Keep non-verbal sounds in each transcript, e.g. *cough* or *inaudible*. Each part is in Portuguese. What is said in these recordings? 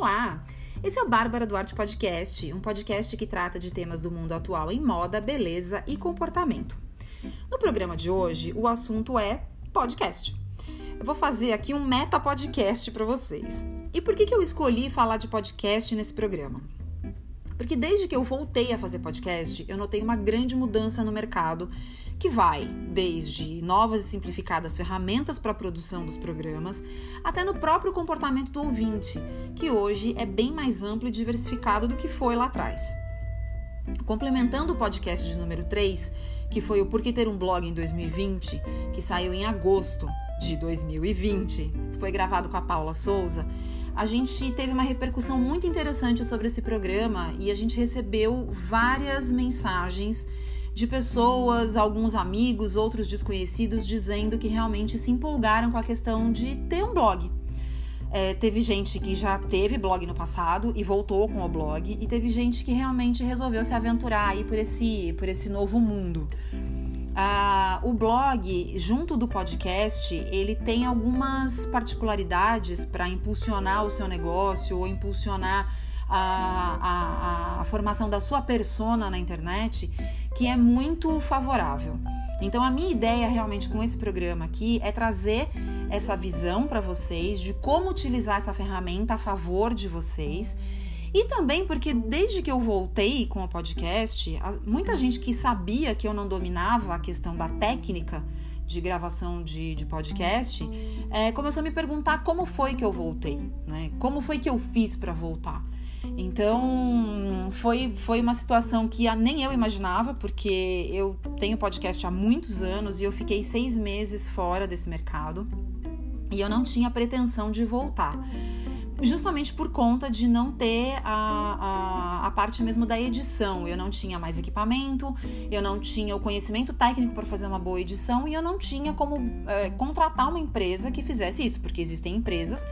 Olá! Esse é o Bárbara Duarte Podcast, um podcast que trata de temas do mundo atual em moda, beleza e comportamento. No programa de hoje, o assunto é podcast. Eu vou fazer aqui um meta podcast para vocês. E por que, que eu escolhi falar de podcast nesse programa? Porque desde que eu voltei a fazer podcast, eu notei uma grande mudança no mercado que vai desde novas e simplificadas ferramentas para a produção dos programas, até no próprio comportamento do ouvinte, que hoje é bem mais amplo e diversificado do que foi lá atrás. Complementando o podcast de número 3, que foi o Por que ter um blog em 2020, que saiu em agosto de 2020, foi gravado com a Paula Souza, a gente teve uma repercussão muito interessante sobre esse programa e a gente recebeu várias mensagens de pessoas, alguns amigos, outros desconhecidos, dizendo que realmente se empolgaram com a questão de ter um blog. É, teve gente que já teve blog no passado e voltou com o blog, e teve gente que realmente resolveu se aventurar aí por esse, por esse novo mundo. Ah, o blog, junto do podcast, ele tem algumas particularidades para impulsionar o seu negócio ou impulsionar a, a, a formação da sua persona na internet, que é muito favorável. Então, a minha ideia realmente com esse programa aqui é trazer essa visão para vocês de como utilizar essa ferramenta a favor de vocês. E também porque desde que eu voltei com o podcast, muita gente que sabia que eu não dominava a questão da técnica de gravação de, de podcast é, começou a me perguntar como foi que eu voltei, né? Como foi que eu fiz para voltar? Então, foi, foi uma situação que nem eu imaginava, porque eu tenho podcast há muitos anos e eu fiquei seis meses fora desse mercado e eu não tinha pretensão de voltar. Justamente por conta de não ter a, a, a parte mesmo da edição. Eu não tinha mais equipamento, eu não tinha o conhecimento técnico para fazer uma boa edição e eu não tinha como é, contratar uma empresa que fizesse isso, porque existem empresas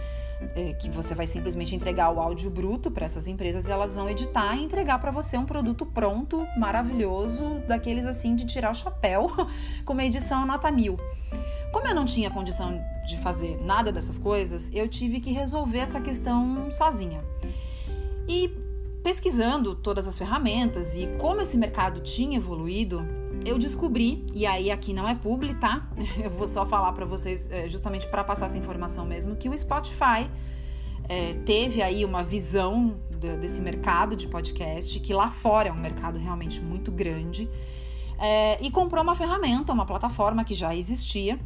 é, que você vai simplesmente entregar o áudio bruto para essas empresas e elas vão editar e entregar para você um produto pronto, maravilhoso, daqueles assim de tirar o chapéu, *laughs* com uma edição nota mil. Como eu não tinha condição de fazer nada dessas coisas, eu tive que resolver essa questão sozinha. E pesquisando todas as ferramentas e como esse mercado tinha evoluído, eu descobri, e aí aqui não é publi, tá? *laughs* Eu vou só falar para vocês, é, justamente para passar essa informação mesmo, que o Spotify é, teve aí uma visão desse mercado de podcast, que lá fora é um mercado realmente muito grande, é, e comprou uma ferramenta, uma plataforma que já existia,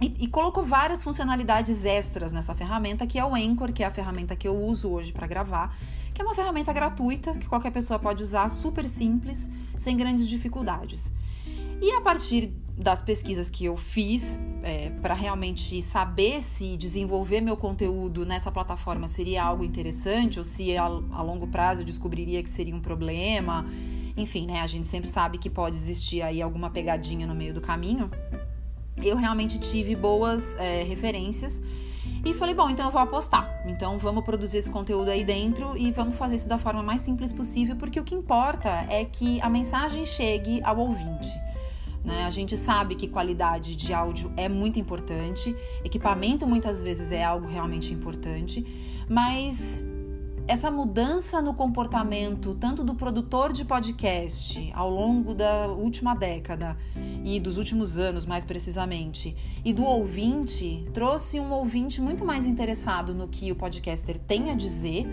e, e, colocou várias funcionalidades extras nessa ferramenta, que é o Anchor, que é a ferramenta que eu uso hoje para gravar, que é uma ferramenta gratuita que qualquer pessoa pode usar, super simples, sem grandes dificuldades. E a partir das pesquisas que eu fiz é, para realmente saber se desenvolver meu conteúdo nessa plataforma seria algo interessante ou se a, a longo prazo eu descobriria que seria um problema. Enfim, né? A gente sempre sabe que pode existir aí alguma pegadinha no meio do caminho eu realmente tive boas é, referências e falei, bom, então eu vou apostar. Então vamos produzir esse conteúdo aí dentro e vamos fazer isso da forma mais simples possível, porque o que importa é que a mensagem chegue ao ouvinte. Né? A gente sabe que qualidade de áudio é muito importante, equipamento muitas vezes é algo realmente importante, mas essa mudança no comportamento, tanto do produtor de podcast ao longo da última década e dos últimos anos, mais precisamente, e do ouvinte, trouxe um ouvinte muito mais interessado no que o podcaster tem a dizer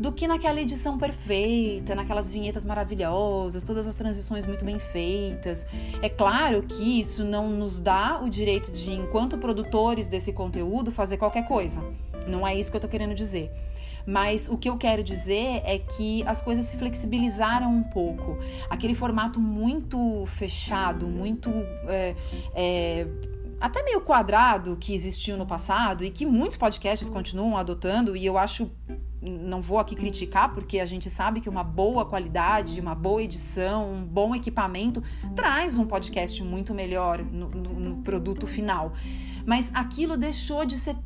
do que naquela edição perfeita, naquelas vinhetas maravilhosas, todas as transições muito bem feitas. É claro que isso não nos dá o direito de, enquanto produtores desse conteúdo, fazer qualquer coisa. Não é isso que eu tô querendo dizer. Mas o que eu quero dizer é que as coisas se flexibilizaram um pouco. Aquele formato muito fechado, muito. É, é, até meio quadrado que existiu no passado e que muitos podcasts continuam adotando, e eu acho não vou aqui criticar, porque a gente sabe que uma boa qualidade, uma boa edição, um bom equipamento traz um podcast muito melhor no, no, no produto final. Mas aquilo deixou de ser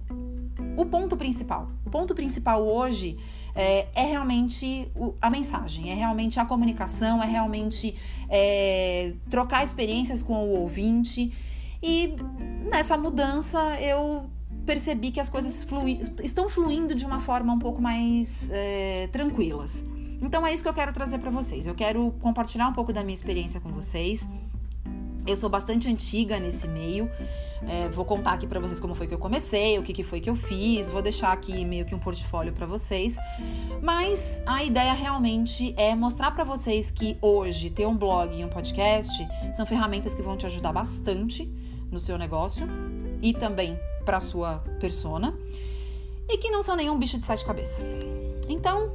o ponto principal. O ponto principal hoje é, é realmente o, a mensagem, é realmente a comunicação, é realmente é, trocar experiências com o ouvinte. E nessa mudança eu percebi que as coisas flui, estão fluindo de uma forma um pouco mais é, tranquilas. Então é isso que eu quero trazer para vocês. Eu quero compartilhar um pouco da minha experiência com vocês. Eu sou bastante antiga nesse meio. É, vou contar aqui para vocês como foi que eu comecei, o que, que foi que eu fiz. Vou deixar aqui meio que um portfólio para vocês. Mas a ideia realmente é mostrar para vocês que hoje ter um blog e um podcast são ferramentas que vão te ajudar bastante no seu negócio e também para sua persona e que não são nenhum bicho de sete cabeças. Então,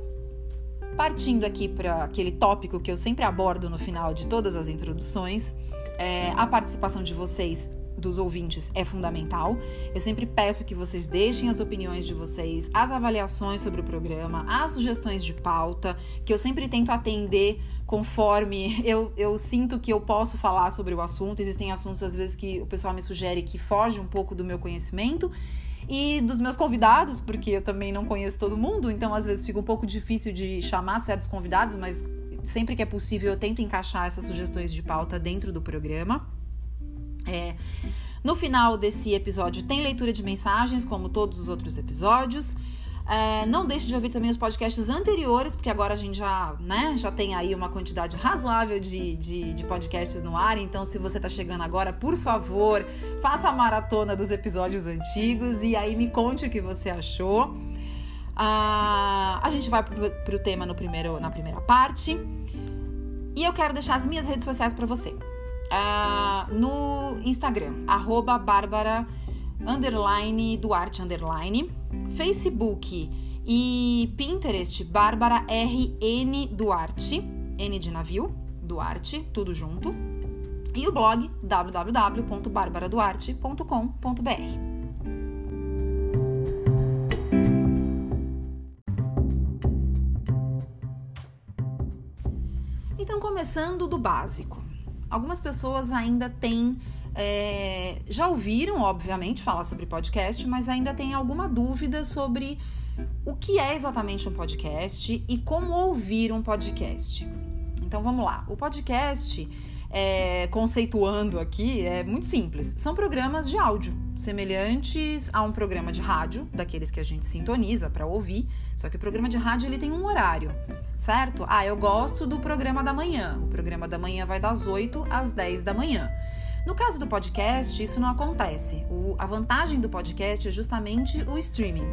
partindo aqui para aquele tópico que eu sempre abordo no final de todas as introduções, é, a participação de vocês dos ouvintes é fundamental. Eu sempre peço que vocês deixem as opiniões de vocês, as avaliações sobre o programa, as sugestões de pauta, que eu sempre tento atender conforme eu, eu sinto que eu posso falar sobre o assunto. Existem assuntos, às vezes, que o pessoal me sugere que foge um pouco do meu conhecimento. E dos meus convidados, porque eu também não conheço todo mundo, então às vezes fica um pouco difícil de chamar certos convidados, mas sempre que é possível eu tento encaixar essas sugestões de pauta dentro do programa. É, no final desse episódio tem leitura de mensagens, como todos os outros episódios. É, não deixe de ouvir também os podcasts anteriores, porque agora a gente já, né, já tem aí uma quantidade razoável de, de, de podcasts no ar. Então, se você está chegando agora, por favor, faça a maratona dos episódios antigos e aí me conte o que você achou. A gente vai para o tema no primeiro, na primeira parte. E eu quero deixar as minhas redes sociais para você no Instagram, arroba Bárbara underline Duarte underline, Facebook e Pinterest, Bárbara RN Duarte, N de navio, Duarte, tudo junto. E o blog www.barbaraduarte.com.br. começando do básico. Algumas pessoas ainda têm. É, já ouviram, obviamente, falar sobre podcast, mas ainda tem alguma dúvida sobre o que é exatamente um podcast e como ouvir um podcast. Então vamos lá. O podcast é, conceituando aqui, é muito simples. São programas de áudio, semelhantes a um programa de rádio, daqueles que a gente sintoniza para ouvir. Só que o programa de rádio ele tem um horário, certo? Ah, eu gosto do programa da manhã. O programa da manhã vai das 8 às 10 da manhã. No caso do podcast, isso não acontece. O, a vantagem do podcast é justamente o streaming,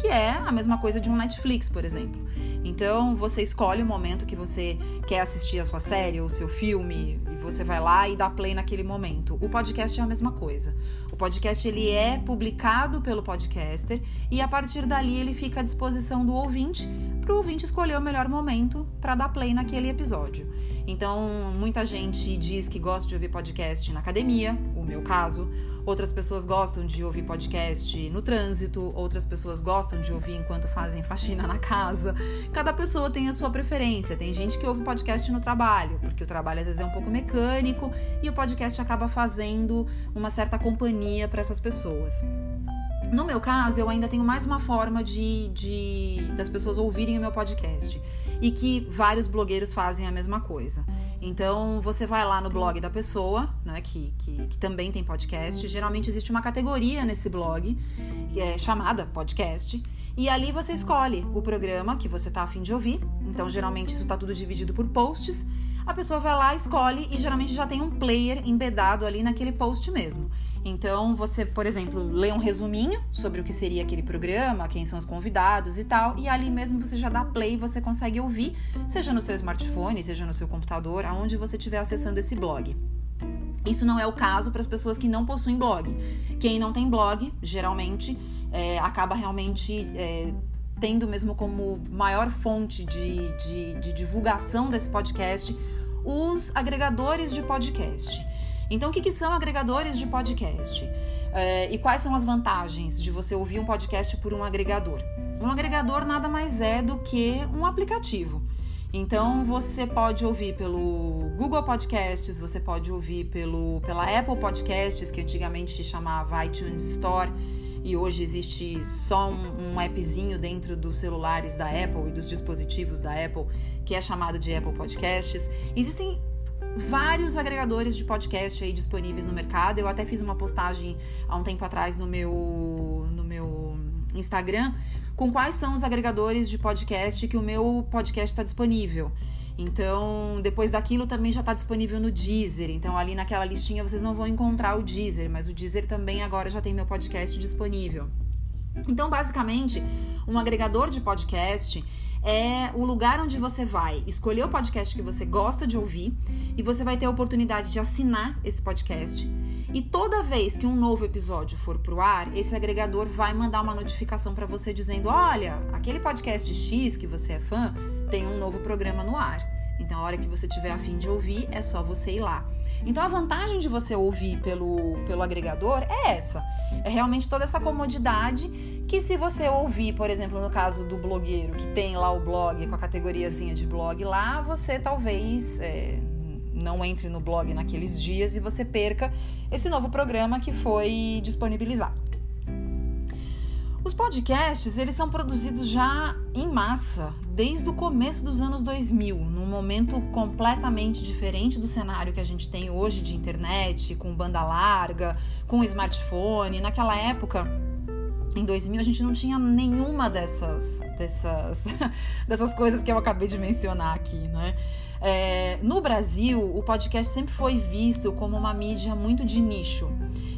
que é a mesma coisa de um Netflix, por exemplo. Então, você escolhe o momento que você quer assistir a sua série ou seu filme, e você vai lá e dá play naquele momento. O podcast é a mesma coisa. Podcast ele é publicado pelo podcaster e a partir dali ele fica à disposição do ouvinte para o ouvinte escolher o melhor momento para dar play naquele episódio. Então, muita gente diz que gosta de ouvir podcast na academia, o meu caso. Outras pessoas gostam de ouvir podcast no trânsito, outras pessoas gostam de ouvir enquanto fazem faxina na casa. Cada pessoa tem a sua preferência. Tem gente que ouve podcast no trabalho, porque o trabalho às vezes é um pouco mecânico e o podcast acaba fazendo uma certa companhia para essas pessoas. No meu caso, eu ainda tenho mais uma forma de, de das pessoas ouvirem o meu podcast e que vários blogueiros fazem a mesma coisa. Então você vai lá no blog da pessoa, né, que, que, que também tem podcast. Geralmente existe uma categoria nesse blog que é chamada podcast. E ali você escolhe o programa que você está afim de ouvir. Então, geralmente, isso está tudo dividido por posts. A pessoa vai lá, escolhe e geralmente já tem um player embedado ali naquele post mesmo. Então, você, por exemplo, lê um resuminho sobre o que seria aquele programa, quem são os convidados e tal, e ali mesmo você já dá play e você consegue ouvir, seja no seu smartphone, seja no seu computador, aonde você estiver acessando esse blog. Isso não é o caso para as pessoas que não possuem blog. Quem não tem blog, geralmente, é, acaba realmente é, tendo mesmo como maior fonte de, de, de divulgação desse podcast os agregadores de podcast. Então, o que, que são agregadores de podcast? É, e quais são as vantagens de você ouvir um podcast por um agregador? Um agregador nada mais é do que um aplicativo. Então você pode ouvir pelo Google Podcasts, você pode ouvir pelo, pela Apple Podcasts, que antigamente se chamava iTunes Store, e hoje existe só um, um appzinho dentro dos celulares da Apple e dos dispositivos da Apple, que é chamado de Apple Podcasts. Existem vários agregadores de podcast aí disponíveis no mercado. Eu até fiz uma postagem há um tempo atrás no meu meu Instagram com quais são os agregadores de podcast que o meu podcast está disponível. Então, depois daquilo também já está disponível no Deezer. Então, ali naquela listinha vocês não vão encontrar o Deezer, mas o Deezer também agora já tem meu podcast disponível. Então, basicamente, um agregador de podcast é o lugar onde você vai escolher o podcast que você gosta de ouvir e você vai ter a oportunidade de assinar esse podcast. E toda vez que um novo episódio for pro ar, esse agregador vai mandar uma notificação para você dizendo: "Olha, aquele podcast X que você é fã tem um novo programa no ar". Então, a hora que você tiver a fim de ouvir, é só você ir lá. Então, a vantagem de você ouvir pelo, pelo agregador é essa. É realmente toda essa comodidade que se você ouvir, por exemplo, no caso do blogueiro, que tem lá o blog com a categoriazinha de blog lá, você talvez é, não entre no blog naqueles dias e você perca esse novo programa que foi disponibilizado. Os podcasts, eles são produzidos já em massa, desde o começo dos anos 2000, num momento completamente diferente do cenário que a gente tem hoje de internet, com banda larga, com smartphone. Naquela época, em 2000 a gente não tinha nenhuma dessas dessas *laughs* dessas coisas que eu acabei de mencionar aqui, né? É, no Brasil, o podcast sempre foi visto como uma mídia muito de nicho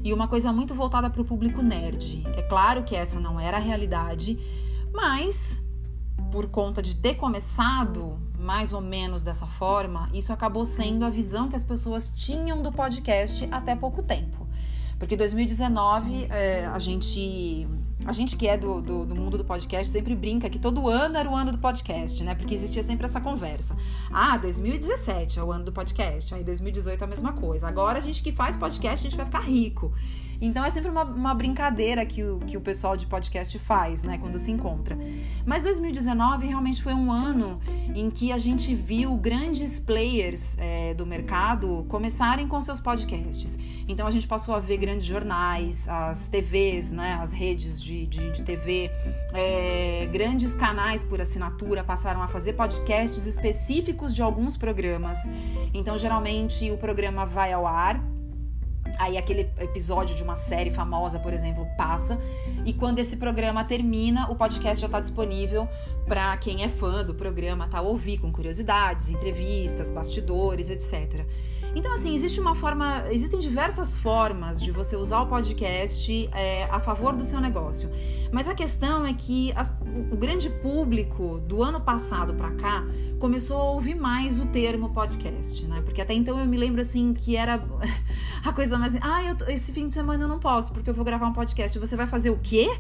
e uma coisa muito voltada para o público nerd. É claro que essa não era a realidade, mas por conta de ter começado mais ou menos dessa forma, isso acabou sendo a visão que as pessoas tinham do podcast até pouco tempo. Porque 2019 é, a gente a gente que é do, do, do, mundo do podcast sempre brinca que todo ano era o ano do podcast, né? Porque existia sempre essa conversa. Ah, 2017 é o ano do podcast, aí 2018 é a mesma coisa. Agora a gente que faz podcast, a gente vai ficar rico. Então é sempre uma, uma brincadeira que o, que o pessoal de podcast faz, né? Quando se encontra. Mas 2019 realmente foi um ano em que a gente viu grandes players é, do mercado começarem com seus podcasts. Então a gente passou a ver grandes jornais, as TVs, né? As redes de, de, de TV, é, grandes canais por assinatura passaram a fazer podcasts específicos de alguns programas. Então geralmente o programa vai ao ar Aí aquele episódio de uma série famosa, por exemplo, passa e quando esse programa termina, o podcast já está disponível para quem é fã do programa, tá ouvir com curiosidades, entrevistas, bastidores, etc. Então, assim, existe uma forma, existem diversas formas de você usar o podcast é, a favor do seu negócio. Mas a questão é que as, o grande público do ano passado para cá começou a ouvir mais o termo podcast, né? Porque até então eu me lembro assim que era *laughs* a coisa mais, ah, eu, esse fim de semana eu não posso porque eu vou gravar um podcast. Você vai fazer o quê?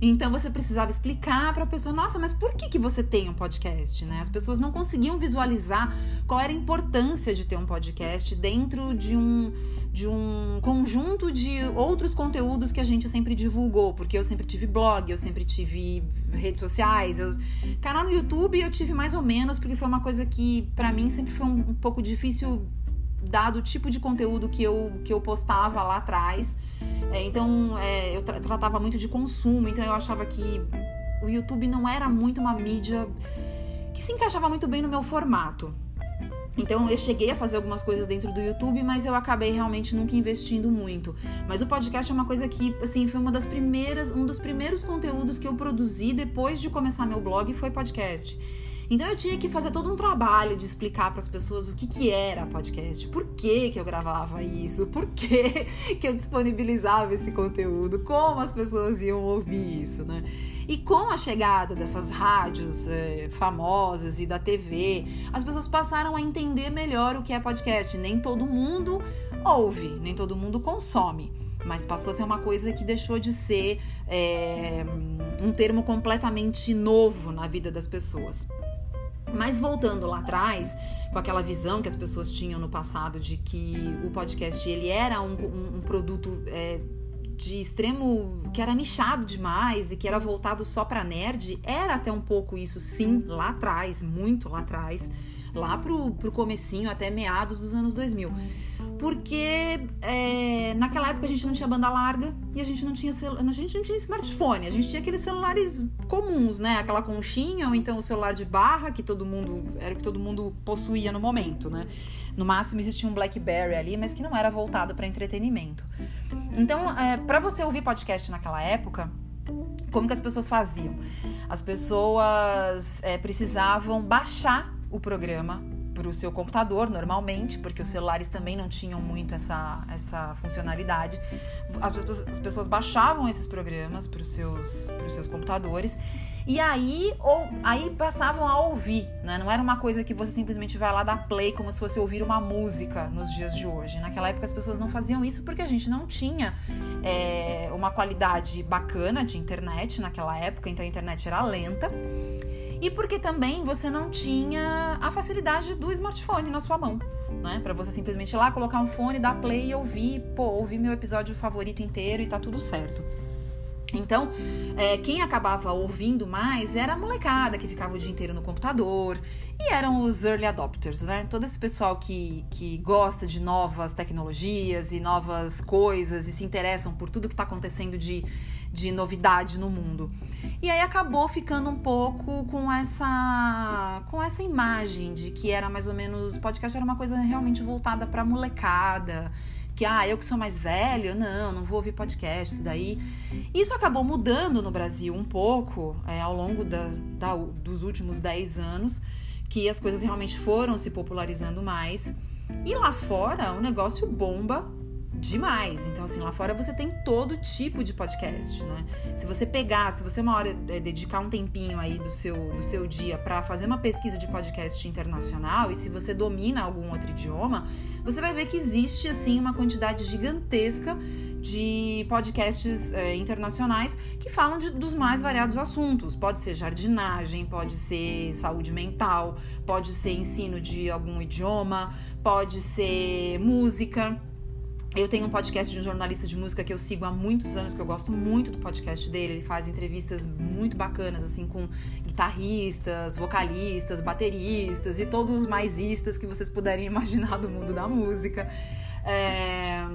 Então você precisava explicar para a pessoa, nossa, mas por que, que você tem um podcast, né? As pessoas não conseguiam visualizar qual era a importância de ter um podcast dentro de um de um conjunto de outros conteúdos que a gente sempre divulgou, porque eu sempre tive blog, eu sempre tive redes sociais, eu... canal no YouTube eu tive mais ou menos, porque foi uma coisa que para mim sempre foi um, um pouco difícil dado o tipo de conteúdo que eu, que eu postava lá atrás. É, então, é, eu tra tratava muito de consumo, então eu achava que o YouTube não era muito uma mídia que se encaixava muito bem no meu formato. Então eu cheguei a fazer algumas coisas dentro do YouTube, mas eu acabei realmente nunca investindo muito. Mas o podcast é uma coisa que, assim, foi uma das primeiras, um dos primeiros conteúdos que eu produzi depois de começar meu blog foi podcast. Então eu tinha que fazer todo um trabalho de explicar para as pessoas o que, que era podcast, por que, que eu gravava isso, por que, que eu disponibilizava esse conteúdo, como as pessoas iam ouvir isso, né? E com a chegada dessas rádios é, famosas e da TV, as pessoas passaram a entender melhor o que é podcast. Nem todo mundo ouve, nem todo mundo consome mas passou a ser uma coisa que deixou de ser é, um termo completamente novo na vida das pessoas. Mas voltando lá atrás, com aquela visão que as pessoas tinham no passado de que o podcast ele era um, um, um produto é, de extremo que era nichado demais e que era voltado só para nerd, era até um pouco isso, sim, lá atrás, muito lá atrás, lá pro, pro comecinho até meados dos anos 2000 porque é, naquela época a gente não tinha banda larga e a gente não tinha a gente não tinha smartphone, a gente tinha aqueles celulares comuns, né? Aquela conchinha ou então o celular de barra que todo mundo era o que todo mundo possuía no momento, né? No máximo existia um BlackBerry ali, mas que não era voltado para entretenimento. Então, é, para você ouvir podcast naquela época, Como que as pessoas faziam? As pessoas é, precisavam baixar o programa para o seu computador normalmente, porque os celulares também não tinham muito essa, essa funcionalidade. As pessoas, as pessoas baixavam esses programas para os seus, seus computadores e aí, ou, aí passavam a ouvir, né? Não era uma coisa que você simplesmente vai lá dar play como se fosse ouvir uma música nos dias de hoje. Naquela época as pessoas não faziam isso porque a gente não tinha é, uma qualidade bacana de internet naquela época, então a internet era lenta e porque também você não tinha a facilidade do smartphone na sua mão, né? Para você simplesmente ir lá colocar um fone, dar play e ouvir, pô, ouvir meu episódio favorito inteiro e tá tudo certo. Então, é, quem acabava ouvindo mais era a molecada que ficava o dia inteiro no computador e eram os early adopters, né? Todo esse pessoal que, que gosta de novas tecnologias e novas coisas e se interessam por tudo que está acontecendo de de novidade no mundo. E aí acabou ficando um pouco com essa com essa imagem de que era mais ou menos podcast era uma coisa realmente voltada para molecada, que ah, eu que sou mais velho, não, não vou ouvir podcast, isso daí. Isso acabou mudando no Brasil um pouco é, ao longo da, da, dos últimos 10 anos, que as coisas realmente foram se popularizando mais. E lá fora o negócio bomba demais. Então, assim, lá fora você tem todo tipo de podcast, né? Se você pegar, se você uma hora é, dedicar um tempinho aí do seu, do seu dia para fazer uma pesquisa de podcast internacional e se você domina algum outro idioma, você vai ver que existe, assim, uma quantidade gigantesca de podcasts é, internacionais que falam de, dos mais variados assuntos. Pode ser jardinagem, pode ser saúde mental, pode ser ensino de algum idioma, pode ser música. Eu tenho um podcast de um jornalista de música que eu sigo há muitos anos, que eu gosto muito do podcast dele. Ele faz entrevistas muito bacanas, assim, com guitarristas, vocalistas, bateristas e todos os maisistas que vocês puderem *laughs* imaginar do mundo da música. É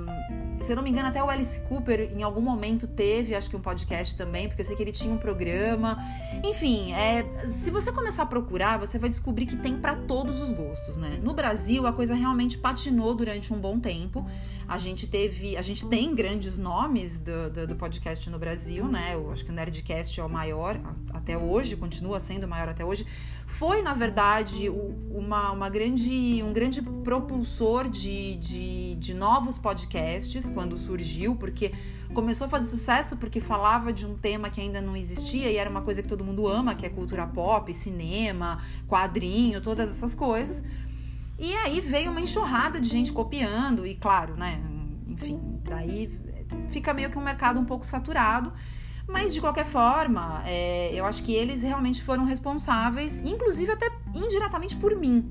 se eu não me engano, até o Alice Cooper em algum momento teve, acho que um podcast também, porque eu sei que ele tinha um programa. Enfim, é, se você começar a procurar, você vai descobrir que tem para todos os gostos, né? No Brasil, a coisa realmente patinou durante um bom tempo. A gente teve, a gente tem grandes nomes do, do, do podcast no Brasil, né? Eu acho que o Nerdcast é o maior até hoje, continua sendo o maior até hoje foi, na verdade, uma, uma grande, um grande propulsor de, de, de novos podcasts quando surgiu, porque começou a fazer sucesso porque falava de um tema que ainda não existia e era uma coisa que todo mundo ama, que é cultura pop, cinema, quadrinho, todas essas coisas. E aí veio uma enxurrada de gente copiando, e claro, né? Enfim, daí fica meio que um mercado um pouco saturado. Mas de qualquer forma, é, eu acho que eles realmente foram responsáveis, inclusive até indiretamente por mim.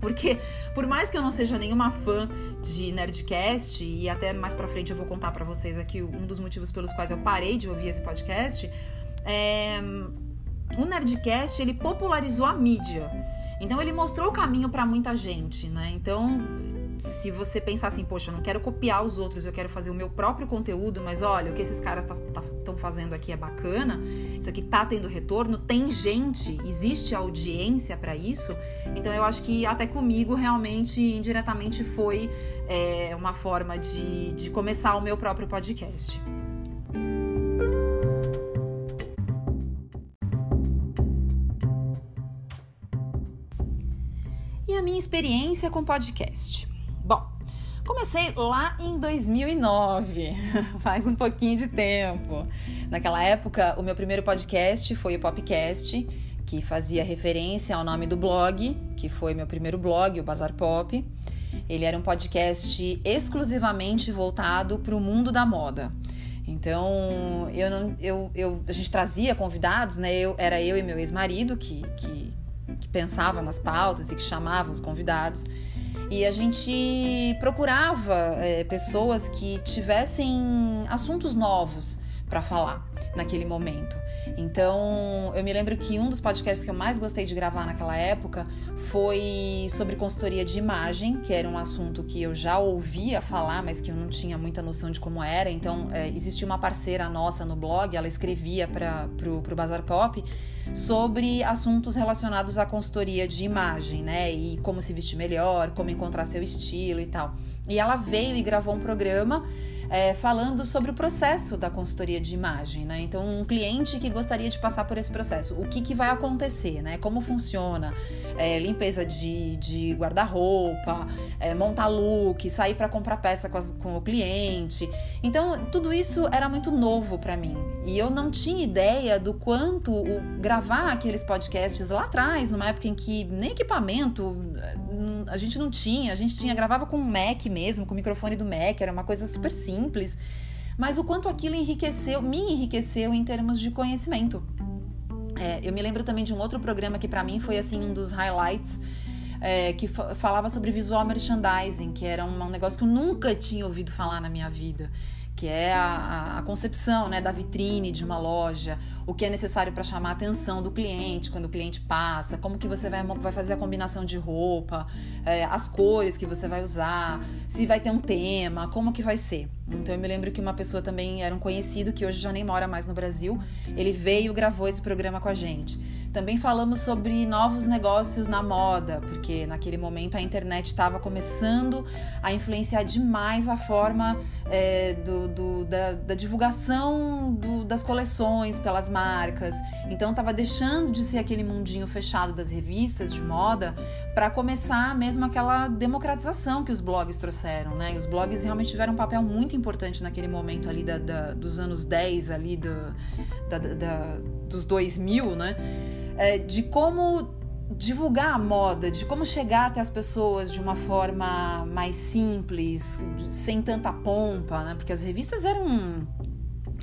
Porque, por mais que eu não seja nenhuma fã de Nerdcast, e até mais pra frente eu vou contar para vocês aqui um dos motivos pelos quais eu parei de ouvir esse podcast, é, o Nerdcast ele popularizou a mídia. Então ele mostrou o caminho para muita gente, né? Então se você pensar assim, poxa, eu não quero copiar os outros, eu quero fazer o meu próprio conteúdo, mas olha, o que esses caras estão tá, tá, fazendo aqui é bacana, isso aqui tá tendo retorno, tem gente, existe audiência para isso, então eu acho que até comigo realmente, indiretamente, foi é, uma forma de, de começar o meu próprio podcast. A minha experiência com podcast. Comecei lá em 2009, *laughs* faz um pouquinho de tempo. Naquela época, o meu primeiro podcast foi o Popcast, que fazia referência ao nome do blog, que foi meu primeiro blog, o Bazar Pop. Ele era um podcast exclusivamente voltado para o mundo da moda. Então, eu não, eu, eu, a gente trazia convidados, né? Eu, era eu e meu ex-marido que, que, que pensava nas pautas e que chamava os convidados. E a gente procurava é, pessoas que tivessem assuntos novos para falar naquele momento. Então, eu me lembro que um dos podcasts que eu mais gostei de gravar naquela época foi sobre consultoria de imagem, que era um assunto que eu já ouvia falar, mas que eu não tinha muita noção de como era. Então, é, existia uma parceira nossa no blog, ela escrevia para pro, pro Bazar Pop sobre assuntos relacionados à consultoria de imagem, né? E como se vestir melhor, como encontrar seu estilo e tal. E ela veio e gravou um programa é, falando sobre o processo da consultoria de imagem, né? Então, um cliente que gostaria de passar por esse processo, o que, que vai acontecer, né? Como funciona? É, limpeza de, de guarda-roupa, é, montar look, sair para comprar peça com, as, com o cliente. Então, tudo isso era muito novo para mim e eu não tinha ideia do quanto o, gravar aqueles podcasts lá atrás, numa época em que nem equipamento a gente não tinha, a gente tinha gravava com o Mac mesmo, com o microfone do Mac, era uma coisa super simples. Mas o quanto aquilo enriqueceu, me enriqueceu em termos de conhecimento. É, eu me lembro também de um outro programa que para mim foi assim um dos highlights. É, que falava sobre visual merchandising, que era um, um negócio que eu nunca tinha ouvido falar na minha vida que é a, a, concepção né, da vitrine de uma loja, o que é necessário para chamar a atenção do cliente quando o cliente passa, como que você vai, vai fazer a combinação de roupa, é, as cores que você vai usar, se vai ter um tema, como que vai ser. Então eu me lembro que uma pessoa também era um conhecido que hoje já nem mora mais no Brasil, ele veio e gravou esse programa com a gente. Também falamos sobre novos negócios na moda, porque naquele momento a internet estava começando a influenciar demais a forma é, do, do, da, da, divulgação do, das coleções pelas marcas. Então estava deixando de ser aquele mundinho fechado das revistas de moda para começar mesmo aquela democratização que os blogs trouxeram, né? E os blogs realmente tiveram um papel muito importante naquele momento ali da, da dos anos 10 ali do, da, da, dos 2000, né? é, de como divulgar a moda, de como chegar até as pessoas de uma forma mais simples, sem tanta pompa, né? Porque as revistas eram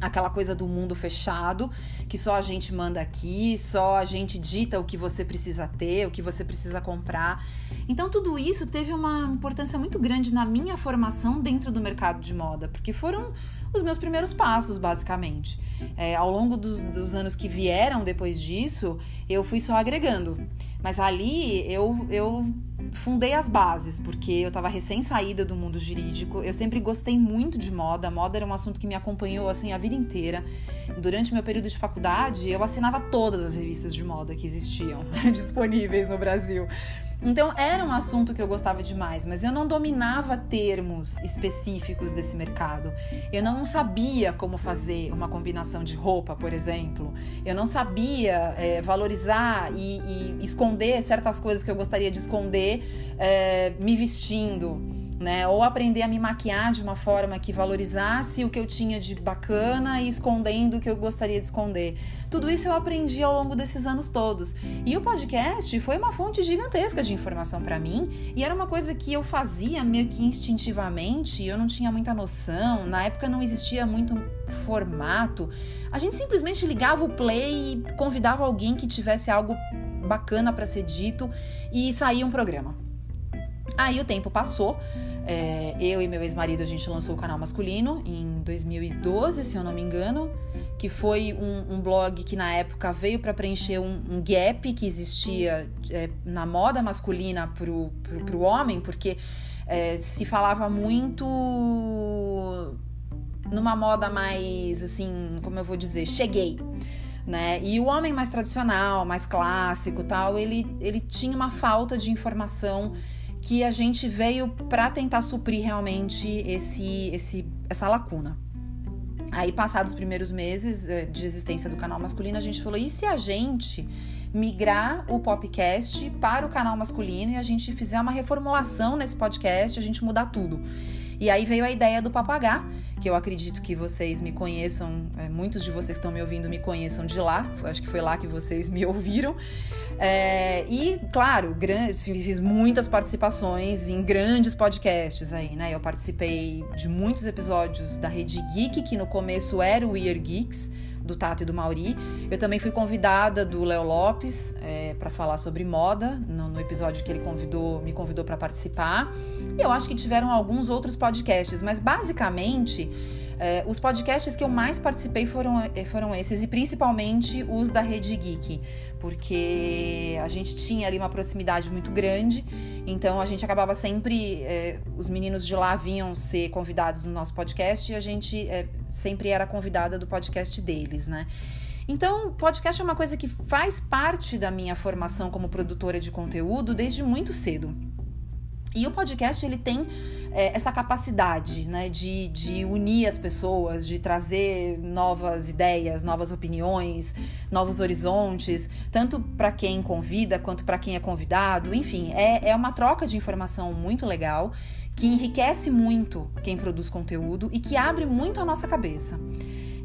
aquela coisa do mundo fechado, que só a gente manda aqui, só a gente dita o que você precisa ter, o que você precisa comprar. Então tudo isso teve uma importância muito grande na minha formação dentro do mercado de moda, porque foram os meus primeiros passos, basicamente. É, ao longo dos, dos, anos que vieram depois disso, eu fui só agregando. Mas ali eu, eu fundei as bases, porque eu estava recém-saída do mundo jurídico. Eu sempre gostei muito de moda. Moda era um assunto que me acompanhou assim a vida inteira. Durante meu período de faculdade, eu assinava todas as revistas de moda que existiam *laughs* disponíveis no Brasil. Então era um assunto que eu gostava demais, mas eu não dominava termos específicos desse mercado. Eu não sabia como fazer uma combinação de roupa, por exemplo. Eu não sabia é, valorizar e, e, esconder certas coisas que eu gostaria de esconder é, me vestindo né? Ou aprender a me maquiar de uma forma que valorizasse o que eu tinha de bacana e escondendo o que eu gostaria de esconder. Tudo isso eu aprendi ao longo desses anos todos. E o podcast foi uma fonte gigantesca de informação para mim e era uma coisa que eu fazia meio que instintivamente, eu não tinha muita noção. Na época não existia muito formato. A gente simplesmente ligava o play e convidava alguém que tivesse algo bacana para ser dito e saía um programa. Aí o tempo passou. É, eu e meu ex-marido a gente lançou o canal masculino em 2012, se eu não me engano, que foi um, um blog que na época veio para preencher um, um, gap que existia é, na moda masculina pro, pro, pro homem, porque é, se falava muito numa moda mais assim, como eu vou dizer, cheguei. Né? E o homem mais tradicional, mais clássico, tal, ele, ele tinha uma falta de informação que a gente veio para tentar suprir realmente esse, esse, essa lacuna. Aí, passados os primeiros meses eh, de existência do canal masculino, a gente falou: e se a gente migrar o podcast para o canal masculino e a gente fizer uma reformulação nesse podcast, a gente mudar tudo? E aí veio a ideia do papagá, que eu acredito que vocês me conheçam, é, muitos de vocês que estão me ouvindo me conheçam de lá, acho que foi lá que vocês me *laughs* ouviram. É, e, claro, fiz muitas participações em grandes podcasts aí, né? Eu participei de muitos episódios da Rede Geek, que no começo era o Weird Geeks do Tato e do Mauri. Eu também fui convidada do Léo Lopes é, para falar sobre moda, no, no, episódio que ele convidou, me convidou para participar. E eu acho que tiveram alguns outros podcasts, mas basicamente é, os podcasts que eu mais participei foram, é, foram esses, e principalmente os da Rede Geek, porque a gente tinha ali uma proximidade muito grande, então a gente acabava sempre. É, os meninos de lá vinham ser convidados no nosso podcast e a gente é, sempre era convidada do podcast deles, né? Então, podcast é uma coisa que faz parte da minha formação como produtora de conteúdo desde muito cedo. E o podcast ele tem é, essa capacidade né, de, de unir as pessoas, de trazer novas ideias, novas opiniões, novos horizontes, tanto para quem convida quanto para quem é convidado. Enfim, é, é uma troca de informação muito legal que enriquece muito quem produz conteúdo e que abre muito a nossa cabeça.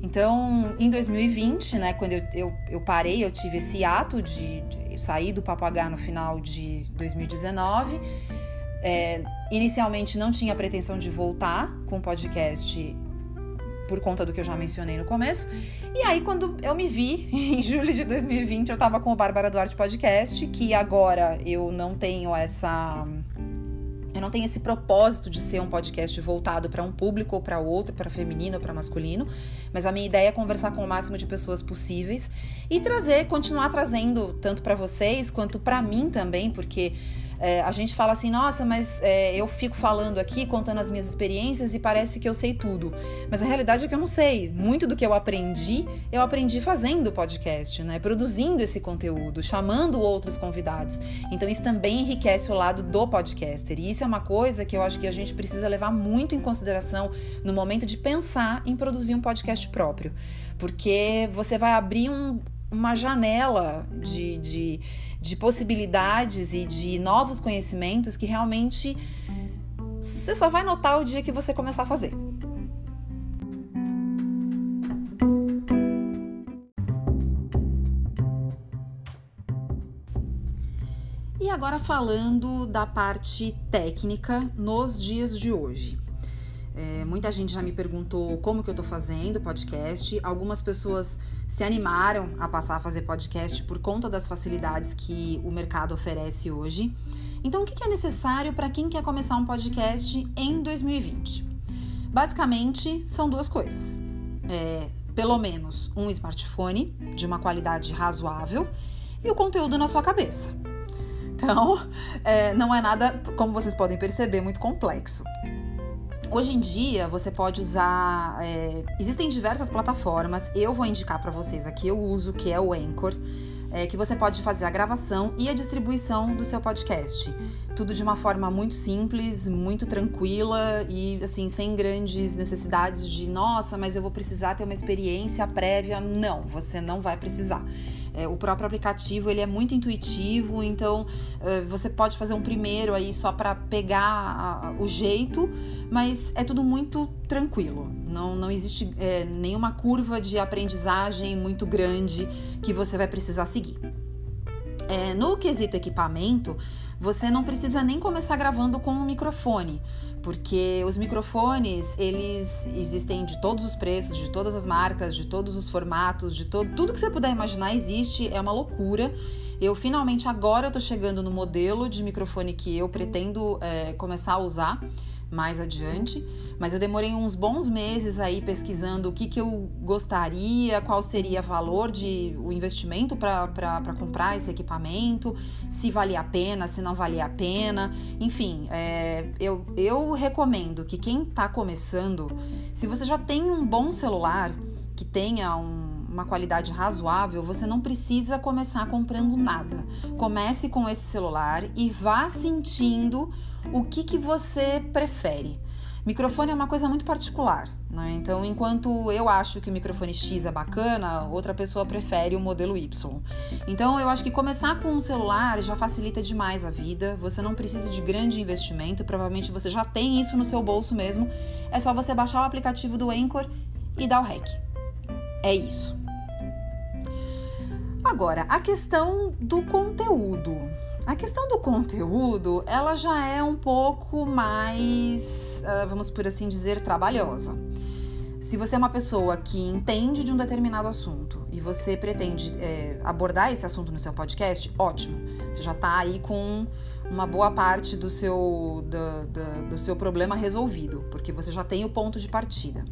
Então, em 2020, né, quando eu, eu, eu parei, eu tive esse ato de, de sair do Papagá no final de 2019 é, inicialmente não tinha pretensão de voltar com o podcast por conta do que eu já mencionei no começo. E aí, quando eu me vi, *laughs* em julho de 2020, eu tava com o Bárbara Duarte Podcast, que agora eu não tenho essa. Eu não tenho esse propósito de ser um podcast voltado para um público ou para outro, para feminino ou para masculino, mas a minha ideia é conversar com o máximo de pessoas possíveis e trazer, continuar trazendo tanto para vocês quanto para mim também, porque é, a gente fala assim, nossa, mas é, eu fico falando aqui, contando as minhas experiências e parece que eu sei tudo. Mas a realidade é que eu não sei. Muito do que eu aprendi, eu aprendi fazendo podcast, né? Produzindo esse conteúdo, chamando outros convidados. Então isso também enriquece o lado do podcaster. E isso é uma coisa que eu acho que a gente precisa levar muito em consideração no momento de pensar em produzir um podcast próprio. Porque você vai abrir um, uma janela de, de de possibilidades e de novos conhecimentos que realmente você só vai notar o dia que você começar a fazer. E agora falando da parte técnica nos dias de hoje. É, muita gente já me perguntou como que eu tô fazendo podcast. Algumas pessoas se animaram a passar a fazer podcast por conta das facilidades que o mercado oferece hoje. Então, o que é necessário para quem quer começar um podcast em 2020? Basicamente, são duas coisas. É, pelo menos um smartphone de uma qualidade razoável e o conteúdo na sua cabeça. Então, *laughs* é, não é nada, como vocês podem perceber, muito complexo. Hoje em dia você pode usar. É, existem diversas plataformas. Eu vou indicar para vocês aqui. Eu uso que é o Anchor. É, que você pode fazer a gravação e a distribuição do seu podcast. Tudo de uma forma muito simples, muito tranquila e assim, sem grandes necessidades de nossa, mas eu vou precisar ter uma experiência prévia. Não, você não vai precisar. É, o próprio aplicativo ele é muito intuitivo, então é, você pode fazer um primeiro aí só para pegar a, o jeito, mas é tudo muito tranquilo. Não, não existe é, nenhuma curva de aprendizagem muito grande que você vai precisar seguir. É, no quesito equipamento, você não precisa nem começar gravando com um microfone, porque os microfones, eles existem de todos os preços, de todas as marcas, de todos os formatos, de todo, tudo que você puder imaginar existe, é uma loucura. Eu finalmente agora eu chegando no modelo de microfone que eu pretendo é, começar a usar mais adiante, mas eu demorei uns bons meses aí pesquisando o que, que eu gostaria, qual seria o valor de o investimento para comprar esse equipamento, se valia a pena, se não valia a pena, enfim, é, eu, eu recomendo que quem está começando, se você já tem um bom celular que tenha um uma qualidade razoável, você não precisa começar comprando nada. Comece com esse celular e vá sentindo o que, que você prefere. Microfone é uma coisa muito particular, né? Então, enquanto eu acho que o microfone X é bacana, outra pessoa prefere o modelo Y. Então, eu acho que começar com um celular já facilita demais a vida. Você não precisa de grande investimento, provavelmente você já tem isso no seu bolso mesmo. É só você baixar o aplicativo do Anchor e dar o REC. É isso. Agora, a questão do conteúdo. A questão do conteúdo, ela já é um pouco mais, uh, vamos por assim dizer, trabalhosa. Se você é uma pessoa que entende de um determinado assunto e você pretende é, abordar esse assunto no seu podcast, ótimo. Você já está aí com uma boa parte do seu, do, do, do seu problema resolvido, porque você já tem o ponto de partida.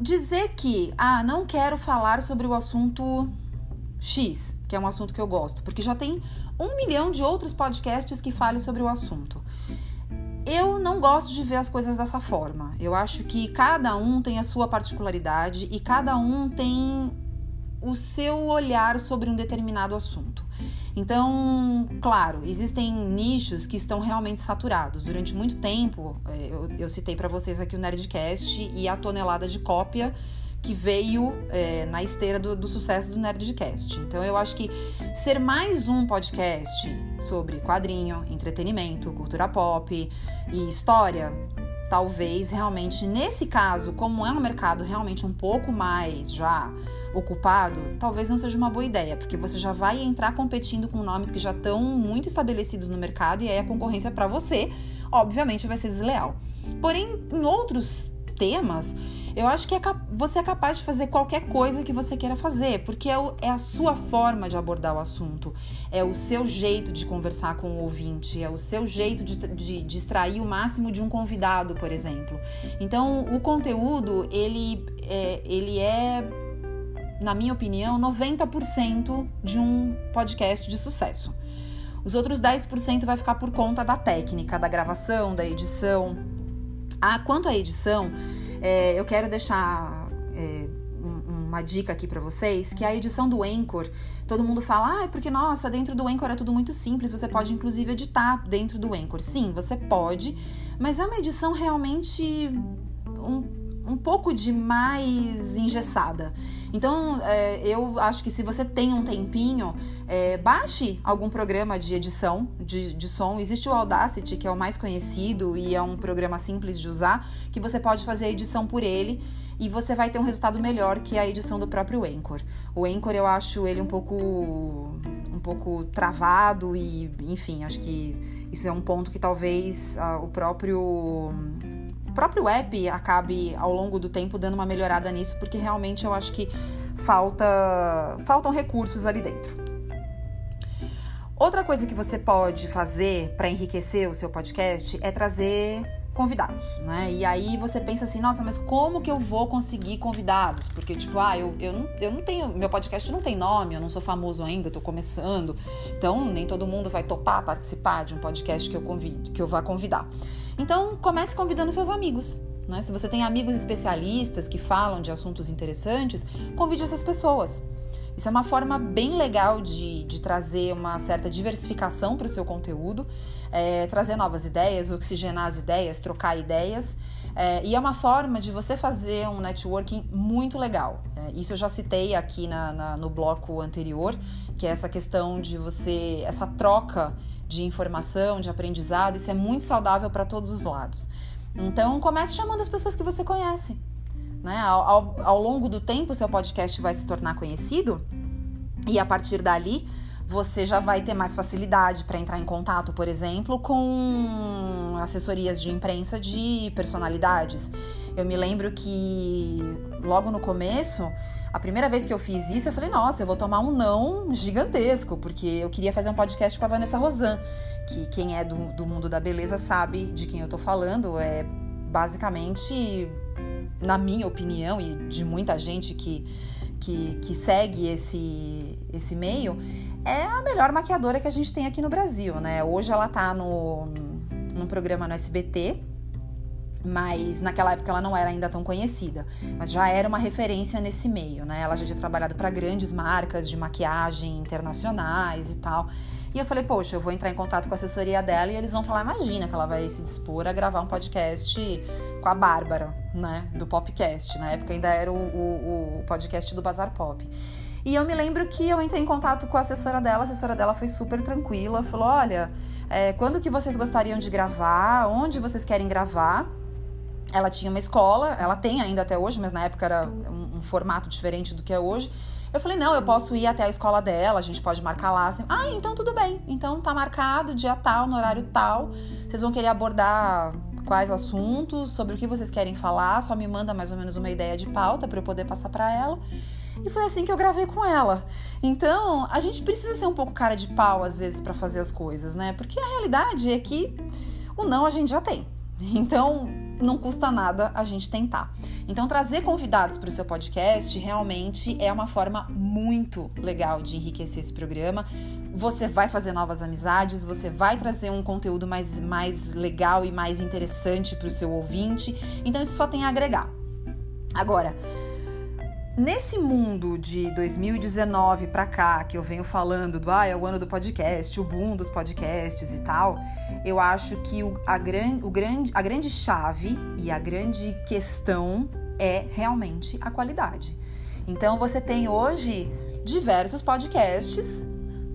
Dizer que, ah, não quero falar sobre o assunto X, que é um assunto que eu gosto, porque já tem um milhão de outros podcasts que falem sobre o assunto. Eu não gosto de ver as coisas dessa forma. Eu acho que cada um tem a sua particularidade e cada um tem o seu olhar sobre um determinado assunto. Então, claro, existem nichos que estão realmente saturados. Durante muito tempo, é, eu, eu citei para vocês aqui o Nerdcast e a tonelada de cópia que veio é, na esteira do, do, sucesso do Nerdcast. Então eu acho que ser mais um podcast sobre quadrinho, entretenimento, cultura pop e história, talvez realmente nesse caso, como é um mercado realmente um pouco mais já ocupado, talvez não seja uma boa ideia, porque você já vai entrar competindo com nomes que já estão muito estabelecidos no mercado e aí a concorrência para você, obviamente, vai ser desleal. Porém, em outros temas, eu acho que é você é capaz de fazer qualquer coisa que você queira fazer, porque é, o, é, a sua forma de abordar o assunto, é o seu jeito de conversar com o ouvinte, é o seu jeito de, de, de extrair o máximo de um convidado, por exemplo. Então, o conteúdo, ele é, ele é na minha opinião, 90% de um podcast de sucesso. Os outros 10% vai ficar por conta da técnica, da gravação, da edição. Ah, quanto à edição, é, eu quero deixar é, uma dica aqui para vocês, que a edição do Anchor, todo mundo fala, ah, é porque, nossa, dentro do Anchor é tudo muito simples, você pode inclusive editar dentro do Anchor. Sim, você pode, mas é uma edição realmente um, um pouco demais engessada. Então, é, eu acho que se você tem um tempinho, é, baixe algum programa de edição de, de som. Existe o Audacity, que é o mais conhecido e é um programa simples de usar, que você pode fazer a edição por ele e você vai ter um resultado melhor que a edição do próprio Anchor. O Anchor eu acho ele um pouco um pouco travado e, enfim, acho que isso é um ponto que talvez ah, o próprio o próprio app acabe ao longo do tempo dando uma melhorada nisso, porque realmente eu acho que falta faltam recursos ali dentro. Outra coisa que você pode fazer para enriquecer o seu podcast é trazer convidados, né? E aí você pensa assim, nossa, mas como que eu vou conseguir convidados? Porque, tipo, ah, eu, eu, não, eu não tenho. Meu podcast não tem nome, eu não sou famoso ainda, eu tô começando. Então, nem todo mundo vai topar participar de um podcast que eu convido, que eu vá convidar. Então, comece convidando seus amigos. Né? Se você tem amigos especialistas que falam de assuntos interessantes, convide essas pessoas. Isso é uma forma bem legal de, de trazer uma certa diversificação para o seu conteúdo, é, trazer novas ideias, oxigenar as ideias, trocar ideias. É, e é uma forma de você fazer um networking muito legal. É, isso eu já citei aqui na, na, no bloco anterior, que é essa questão de você, essa troca de informação, de aprendizado, isso é muito saudável para todos os lados. Então, comece chamando as pessoas que você conhece. Né? Ao, ao, ao longo do tempo, seu podcast vai se tornar conhecido e a partir dali você já vai ter mais facilidade para entrar em contato, por exemplo, com assessorias de imprensa de personalidades. Eu me lembro que logo no começo a primeira vez que eu fiz isso, eu falei, nossa, eu vou tomar um não gigantesco, porque eu queria fazer um podcast com a Vanessa Rosan, que quem é do, do mundo da beleza sabe de quem eu tô falando. É basicamente, na minha opinião, e de muita gente que, que, que segue esse, esse meio, é a melhor maquiadora que a gente tem aqui no Brasil, né? Hoje ela tá no, num programa no SBT, mas naquela época ela não era ainda tão conhecida, mas já era uma referência nesse meio, né? Ela já tinha trabalhado para grandes marcas de maquiagem internacionais e tal. E eu falei, poxa, eu vou entrar em contato com a assessoria dela e eles vão falar, imagina que ela vai se dispor a gravar um podcast com a Bárbara, né? Do Popcast. Na época ainda era o, o, o podcast do Bazar Pop. E eu me lembro que eu entrei em contato com a assessora dela, a assessora dela foi super tranquila, falou, olha, é, quando que vocês gostariam de gravar, onde vocês querem gravar ela tinha uma escola, ela tem ainda até hoje, mas na época era um, um, formato diferente do que é hoje. Eu falei, não, eu posso ir até a escola dela, a gente pode marcar lá. Assim. Ah, então tudo bem. Então tá marcado, dia tal, no horário tal. Vocês vão querer abordar quais assuntos, sobre o que vocês querem falar, só me manda mais ou menos uma ideia de pauta para eu poder passar para ela. E foi assim que eu gravei com ela. Então, a gente precisa ser um pouco cara de pau às vezes para fazer as coisas, né? Porque a realidade é que o não a gente já tem. Então, não custa nada a gente tentar. Então, trazer convidados para o seu podcast realmente é uma forma muito legal de enriquecer esse programa. Você vai fazer novas amizades, você vai trazer um conteúdo mais, mais legal e mais interessante para o seu ouvinte. Então, isso só tem a agregar. Agora, nesse mundo de 2019 para cá, que eu venho falando do ah, é o ano do podcast, o boom dos podcasts e tal, eu acho que o, a, gran, o grande, a grande chave e a grande questão é realmente a qualidade. Então você tem hoje diversos podcasts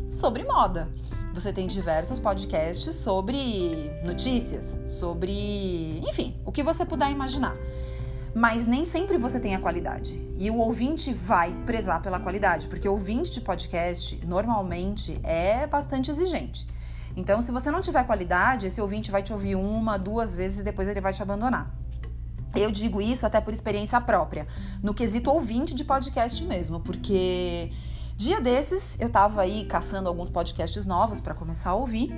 sobre moda. Você tem diversos podcasts sobre notícias, sobre, enfim, o que você puder imaginar mas nem sempre você tem a qualidade. E o ouvinte vai prezar pela qualidade, porque o ouvinte de podcast normalmente é bastante exigente. Então, se você não tiver qualidade, esse ouvinte vai te ouvir uma, duas vezes e depois ele vai te abandonar. Eu digo isso até por experiência própria, no quesito ouvinte de podcast mesmo, porque dia desses eu tava aí caçando alguns podcasts novos para começar a ouvir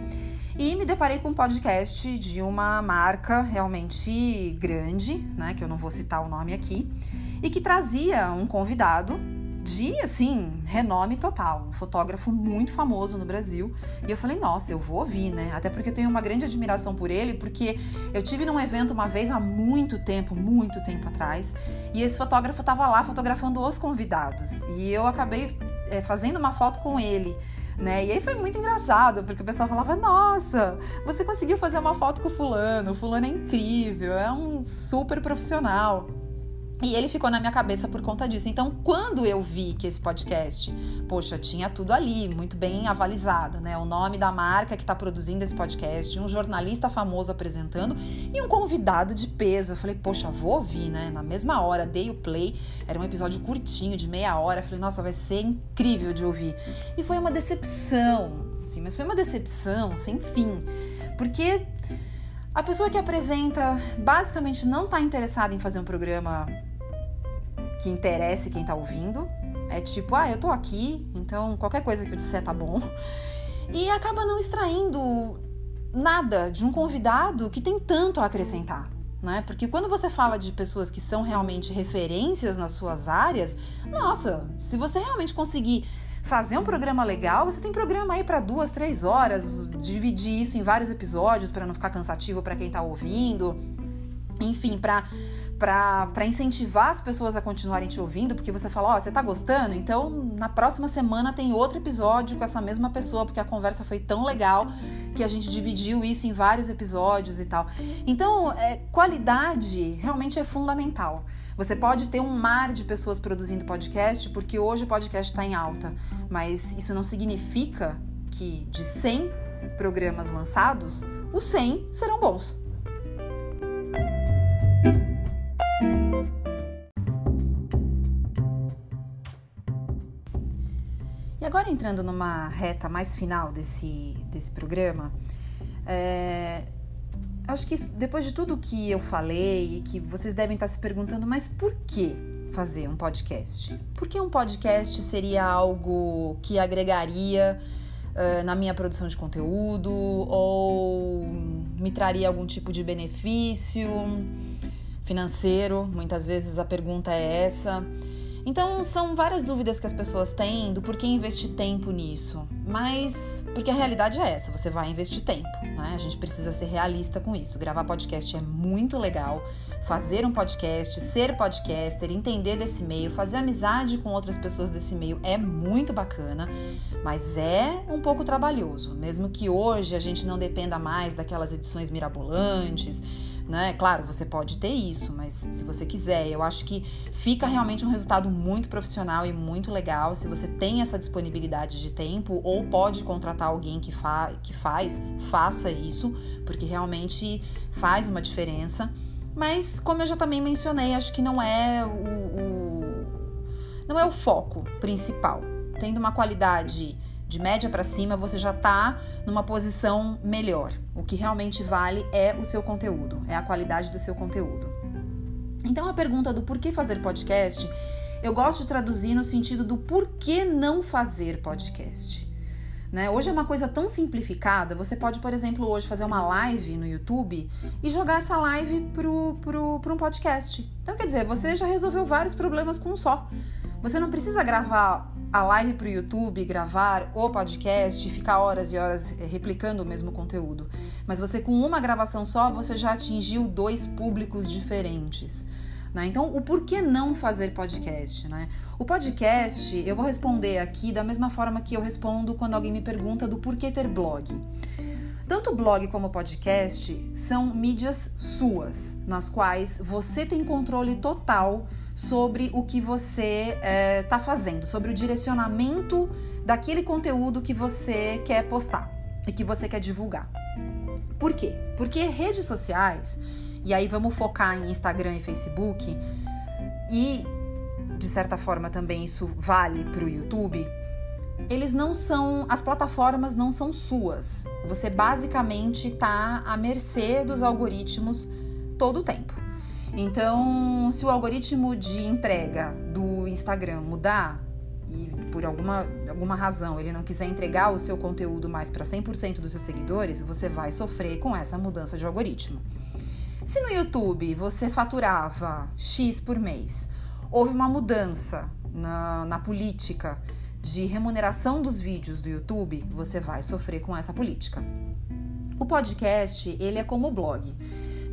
e me deparei com um podcast de uma marca realmente grande, né, que eu não vou citar o nome aqui, e que trazia um convidado de, assim, renome total, um fotógrafo muito famoso no Brasil. E eu falei, nossa, eu vou ouvir, né? Até porque eu tenho uma grande admiração por ele, porque eu tive num evento uma vez há muito tempo, muito tempo atrás, e esse fotógrafo estava lá fotografando os convidados. E eu acabei é, fazendo uma foto com ele né? E aí foi muito engraçado, porque o pessoal falava: Nossa, você conseguiu fazer uma foto com o fulano, o fulano é incrível, é um super profissional. E ele ficou na minha cabeça por conta disso. Então, quando eu vi que esse podcast, poxa, tinha tudo ali, muito bem avalizado, né? O nome da marca que está produzindo esse podcast, um jornalista famoso apresentando e um convidado de peso. Eu falei, poxa, vou ouvir, né? Na mesma hora, dei o play. Era um episódio curtinho, de meia hora. Eu falei, nossa, vai ser incrível de ouvir. E foi uma decepção, assim, mas foi uma decepção sem fim. Porque a pessoa que apresenta basicamente não está interessada em fazer um programa que interesse quem tá ouvindo. É tipo, ah, eu tô aqui, então qualquer coisa que eu disser tá bom. *laughs* E acaba não extraindo nada de um convidado que tem tanto a acrescentar. Né? Porque quando você fala de pessoas que são realmente referências nas suas áreas, nossa, se você realmente conseguir fazer um programa legal, você tem programa aí para duas, três horas, dividir isso em vários episódios para não ficar cansativo para quem tá ouvindo, enfim, para para incentivar as pessoas a continuarem te ouvindo, porque você fala, ó, oh, você tá gostando? Então, na próxima semana tem outro episódio com essa mesma pessoa, porque a conversa foi tão legal que a gente dividiu isso em vários episódios e tal. Então, é, qualidade realmente é fundamental. Você pode ter um mar de pessoas produzindo podcast, porque hoje o podcast está em alta, mas isso não significa que de 100 programas lançados, os 100 serão bons. Agora entrando numa reta mais final desse, desse programa, é, acho que isso, depois de tudo que eu falei e que vocês devem estar se perguntando, mas por que fazer um podcast? Por que um podcast seria algo que agregaria na minha produção de conteúdo ou me traria algum tipo de benefício financeiro? Muitas vezes a pergunta é essa. Então, são várias dúvidas que as pessoas têm do porquê investir tempo nisso. Mas, porque a realidade é essa, você vai investir tempo, né? A gente precisa ser realista com isso. Gravar podcast é muito legal, fazer um podcast, ser podcaster, entender desse meio, fazer amizade com outras pessoas desse meio é muito bacana, mas é um pouco trabalhoso, mesmo que hoje a gente não dependa mais daquelas edições mirabolantes né? Claro, você pode ter isso, mas se você quiser, eu acho que fica realmente um resultado muito profissional e muito legal se você tem essa disponibilidade de tempo ou pode contratar alguém que, fa que faz, faça isso, porque realmente faz uma diferença. Mas, como eu já também mencionei, acho que não é o, o não é o foco principal. Tendo uma qualidade de média para cima, você já está numa posição melhor. O que realmente vale é o seu conteúdo, é a qualidade do seu conteúdo. Então a pergunta do porquê fazer podcast, eu gosto de traduzir no sentido do porquê não fazer podcast. Né? Hoje é uma coisa tão simplificada, você pode, por exemplo, hoje fazer uma live no YouTube e jogar essa live para um podcast. Então, quer dizer, você já resolveu vários problemas com um só. Você não precisa gravar a live para o YouTube, gravar o podcast ficar horas e horas eh, replicando o mesmo conteúdo. Mas você com uma gravação só, você já atingiu dois públicos diferentes. Né? Então, o porquê não fazer podcast? Né? O podcast, eu vou responder aqui da mesma forma que eu respondo quando alguém me pergunta do porquê ter blog. Tanto blog como podcast são mídias suas, nas quais você tem controle total sobre o que você está é, tá fazendo, sobre o direcionamento daquele conteúdo que você quer postar e que você quer divulgar. Por quê? Porque redes sociais, e aí vamos focar em Instagram e Facebook, e de certa forma também isso vale para o YouTube. Eles não são, as plataformas não são suas. Você basicamente está à mercê dos algoritmos todo o tempo. Então, se o algoritmo de entrega do Instagram mudar e por alguma, alguma razão ele não quiser entregar o seu conteúdo mais para 100% dos seus seguidores, você vai sofrer com essa mudança de algoritmo. Se no YouTube você faturava X por mês, houve uma mudança na, na política de remuneração dos vídeos do YouTube, você vai sofrer com essa política. O podcast, ele é como o blog.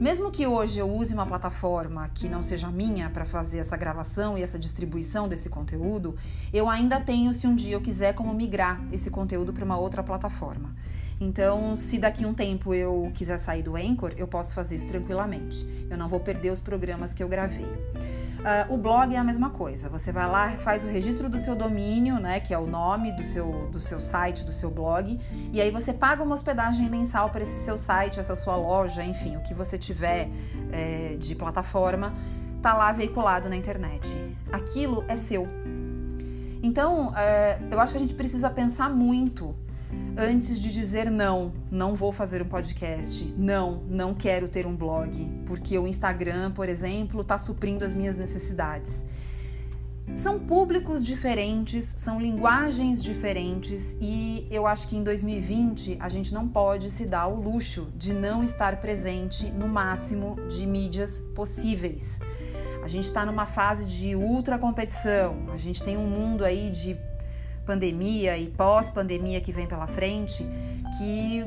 Mesmo que hoje eu use uma plataforma que não seja minha para fazer essa gravação e essa distribuição desse conteúdo, eu ainda tenho, se um dia eu quiser, como migrar esse conteúdo para uma outra plataforma. Então, se daqui um tempo eu quiser sair do Anchor, eu posso fazer isso tranquilamente. Eu não vou perder os programas que eu gravei. Uh, o blog é a mesma coisa. Você vai lá, faz o registro do seu domínio, né, que é o nome do seu, do seu site, do seu blog, e aí você paga uma hospedagem mensal para esse seu site, essa sua loja, enfim, o que você tiver é, de plataforma, tá lá veiculado na internet. Aquilo é seu. Então, é, eu acho que a gente precisa pensar muito antes de dizer não, não vou fazer um podcast, não, não quero ter um blog, porque o Instagram, por exemplo, está suprindo as minhas necessidades. São públicos diferentes, são linguagens diferentes e eu acho que em 2020 a gente não pode se dar o luxo de não estar presente no máximo de mídias possíveis. A gente está numa fase de ultra competição, a gente tem um mundo aí de pandemia e pós-pandemia que vem pela frente, que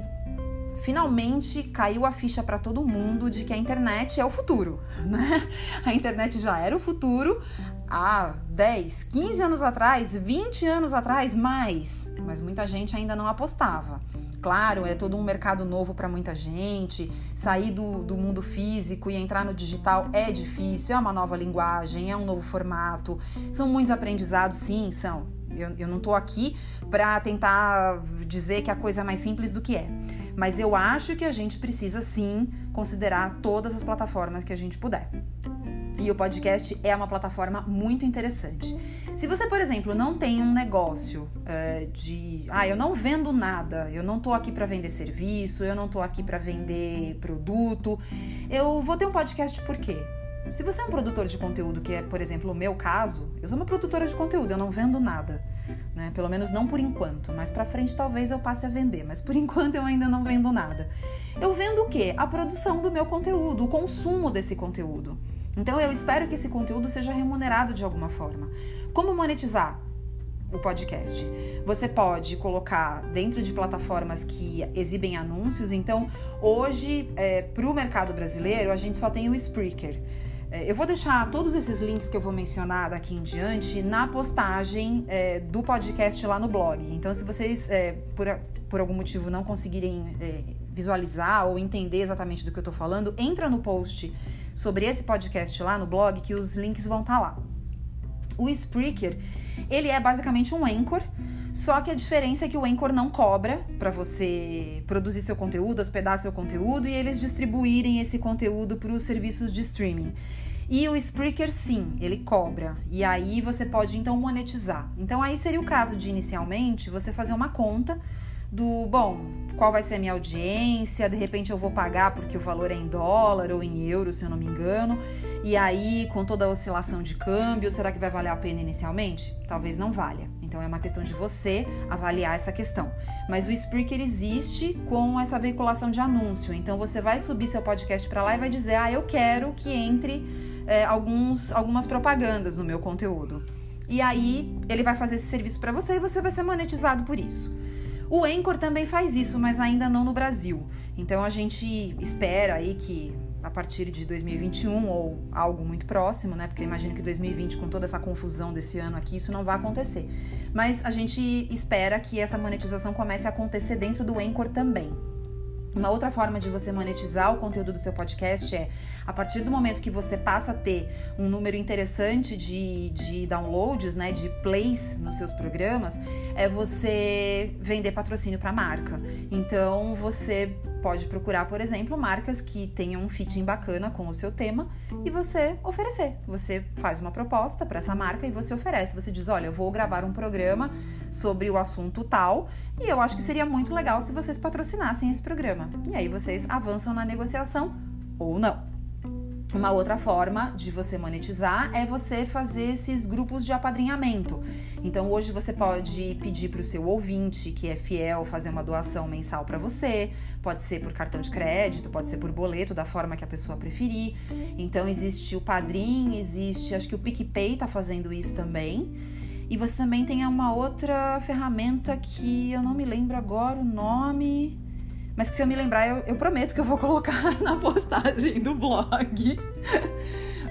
finalmente caiu a ficha para todo mundo de que a internet é o futuro, *laughs* né? A internet já era o futuro há 10, 15 anos atrás, 20 anos atrás, mais, mas muita gente ainda não apostava. Claro, é todo um mercado novo para muita gente. Sair do, do mundo físico e entrar no digital é difícil, é uma nova linguagem, é um novo formato. São muitos aprendizados, sim, são eu, eu não estou aqui para tentar dizer que a coisa é mais simples do que é. Mas eu acho que a gente precisa sim considerar todas as plataformas que a gente puder. E o podcast é uma plataforma muito interessante. Se você, por exemplo, não tem um negócio é, de, ah, eu não vendo nada, eu não tô aqui para vender serviço, eu não tô aqui para vender produto, eu vou ter um podcast por quê? Se você é um produtor de conteúdo, que é, por exemplo, o meu caso, eu sou uma produtora de conteúdo, eu não vendo nada, né? Pelo menos não por enquanto. Mais para frente talvez eu passe a vender, mas por *laughs* enquanto eu ainda não vendo nada. Eu vendo o quê? A produção do meu conteúdo, o consumo desse conteúdo. Então eu espero que esse conteúdo seja remunerado de alguma forma. Como monetizar? o podcast. Você pode colocar dentro de plataformas que exibem anúncios. Então, hoje, é, para o mercado brasileiro, a gente só tem o Spreaker. É, eu vou deixar todos esses links que eu vou mencionar daqui em diante na postagem é, do podcast lá no blog. Então, se vocês, é, por, por algum motivo, não conseguirem é, visualizar ou entender exatamente do que eu estou falando, entra no post sobre esse podcast lá no blog que os links vão estar tá lá. O Spreaker, ele é basicamente um anchor, só que a diferença é que o Anchor não cobra para você produzir seu conteúdo, hospedar seu conteúdo e eles distribuírem esse conteúdo para os serviços de streaming. E o Spreaker sim, ele cobra. E aí você pode então monetizar. Então aí seria o caso de inicialmente você fazer uma conta do, bom, qual vai ser a minha audiência, de repente eu vou pagar porque o valor é em dólar ou em euro, se eu não me engano. E aí, com toda a oscilação de câmbio, será que vai valer a pena inicialmente? Talvez não valha. Então é uma questão de você avaliar essa questão. Mas o Spreaker existe com essa veiculação de anúncio. Então você vai subir seu podcast para lá e vai dizer: "Ah, eu quero que entre é, alguns, algumas propagandas no meu conteúdo". E aí ele vai fazer esse serviço para você e você vai ser monetizado por isso. O Anchor também faz isso, mas ainda não no Brasil. Então a gente espera aí que a partir de 2021 ou algo muito próximo, né? Porque eu imagino que 2020, com toda essa confusão desse ano aqui, isso não vai acontecer. Mas a gente espera que essa monetização comece a acontecer dentro do Anchor também. Uma outra forma de você monetizar o conteúdo do seu podcast é a partir do momento que você passa a ter um número interessante de, de downloads, né, de plays nos seus programas, é você vender patrocínio para marca. Então você pode procurar, por exemplo, marcas que tenham um fitting bacana com o seu tema e você oferecer. Você faz uma proposta para essa marca e você oferece. Você diz: Olha, eu vou gravar um programa sobre o assunto tal e eu acho que seria muito legal se vocês patrocinassem esse programa. E aí vocês avançam na negociação ou não. Uma outra forma de você monetizar é você fazer esses grupos de apadrinhamento. Então hoje você pode pedir para o seu ouvinte que é fiel fazer uma doação mensal para você. Pode ser por cartão de crédito, pode ser por boleto, da forma que a pessoa preferir. Então existe o Padrim, existe, acho que o PicPay está fazendo isso também. E você também tem uma outra ferramenta que eu não me lembro agora o nome mas que se eu me lembrar, eu, eu prometo que eu vou colocar *laughs* na postagem do blog.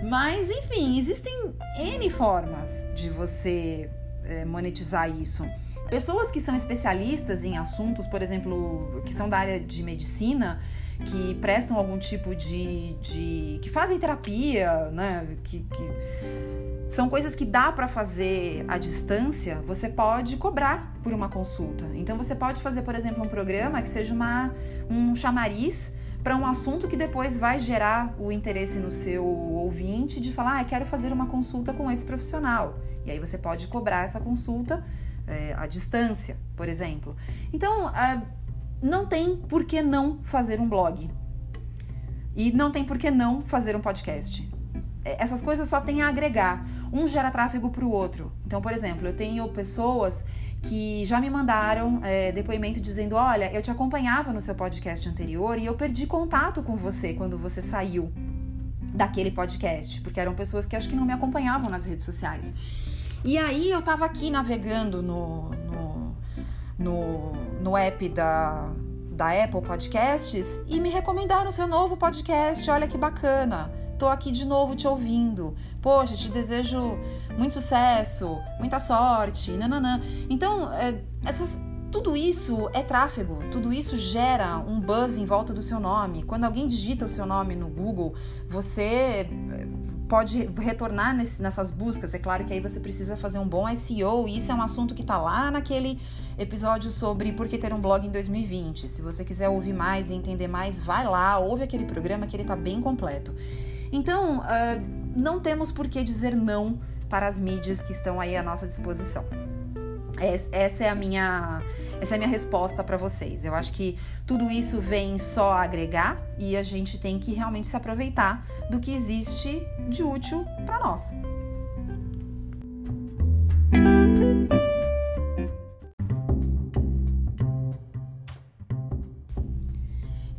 Mas, enfim, existem N formas de você é, monetizar isso. Pessoas que são especialistas em assuntos, por exemplo, que são da área de medicina, que prestam algum tipo de. de que fazem terapia, né? Que, que são coisas que dá para fazer à distância, você pode cobrar por uma consulta. Então você pode fazer, por exemplo, um programa que seja uma, um chamariz para um assunto que depois vai gerar o interesse no seu ouvinte de falar, ah, quero fazer uma consulta com esse profissional. E aí você pode cobrar essa consulta é, à distância, por exemplo. Então, é, não tem por que não fazer um blog. E não tem por que não fazer um podcast. É, essas coisas só têm a agregar. Um gera tráfego para o outro. Então, por exemplo, eu tenho pessoas que já me mandaram é, depoimento dizendo: Olha, eu te acompanhava no seu podcast anterior e eu perdi contato com você quando você saiu daquele podcast, porque eram pessoas que acho que não me acompanhavam nas redes sociais. E aí eu tava aqui navegando no, no, no, no app da, da Apple Podcasts e me recomendaram seu novo podcast. Olha que bacana tô aqui de novo te ouvindo. Poxa, te desejo muito sucesso, muita sorte, nananã. Então, é, essas, tudo isso é tráfego, tudo isso gera um buzz em volta do seu nome. Quando alguém digita o seu nome no Google, você é, pode retornar nesse, nessas buscas. É claro que aí você precisa fazer um bom SEO, e isso é um assunto que tá lá naquele episódio sobre por que ter um blog em 2020. Se você quiser ouvir mais e entender mais, vai lá, ouve aquele programa que ele tá bem completo. Então, uh, não temos por que dizer não para as mídias que estão aí à nossa disposição. Essa é a minha, essa é a minha resposta para vocês. Eu acho que tudo isso vem só agregar e a gente tem que realmente se aproveitar do que existe de útil para nós.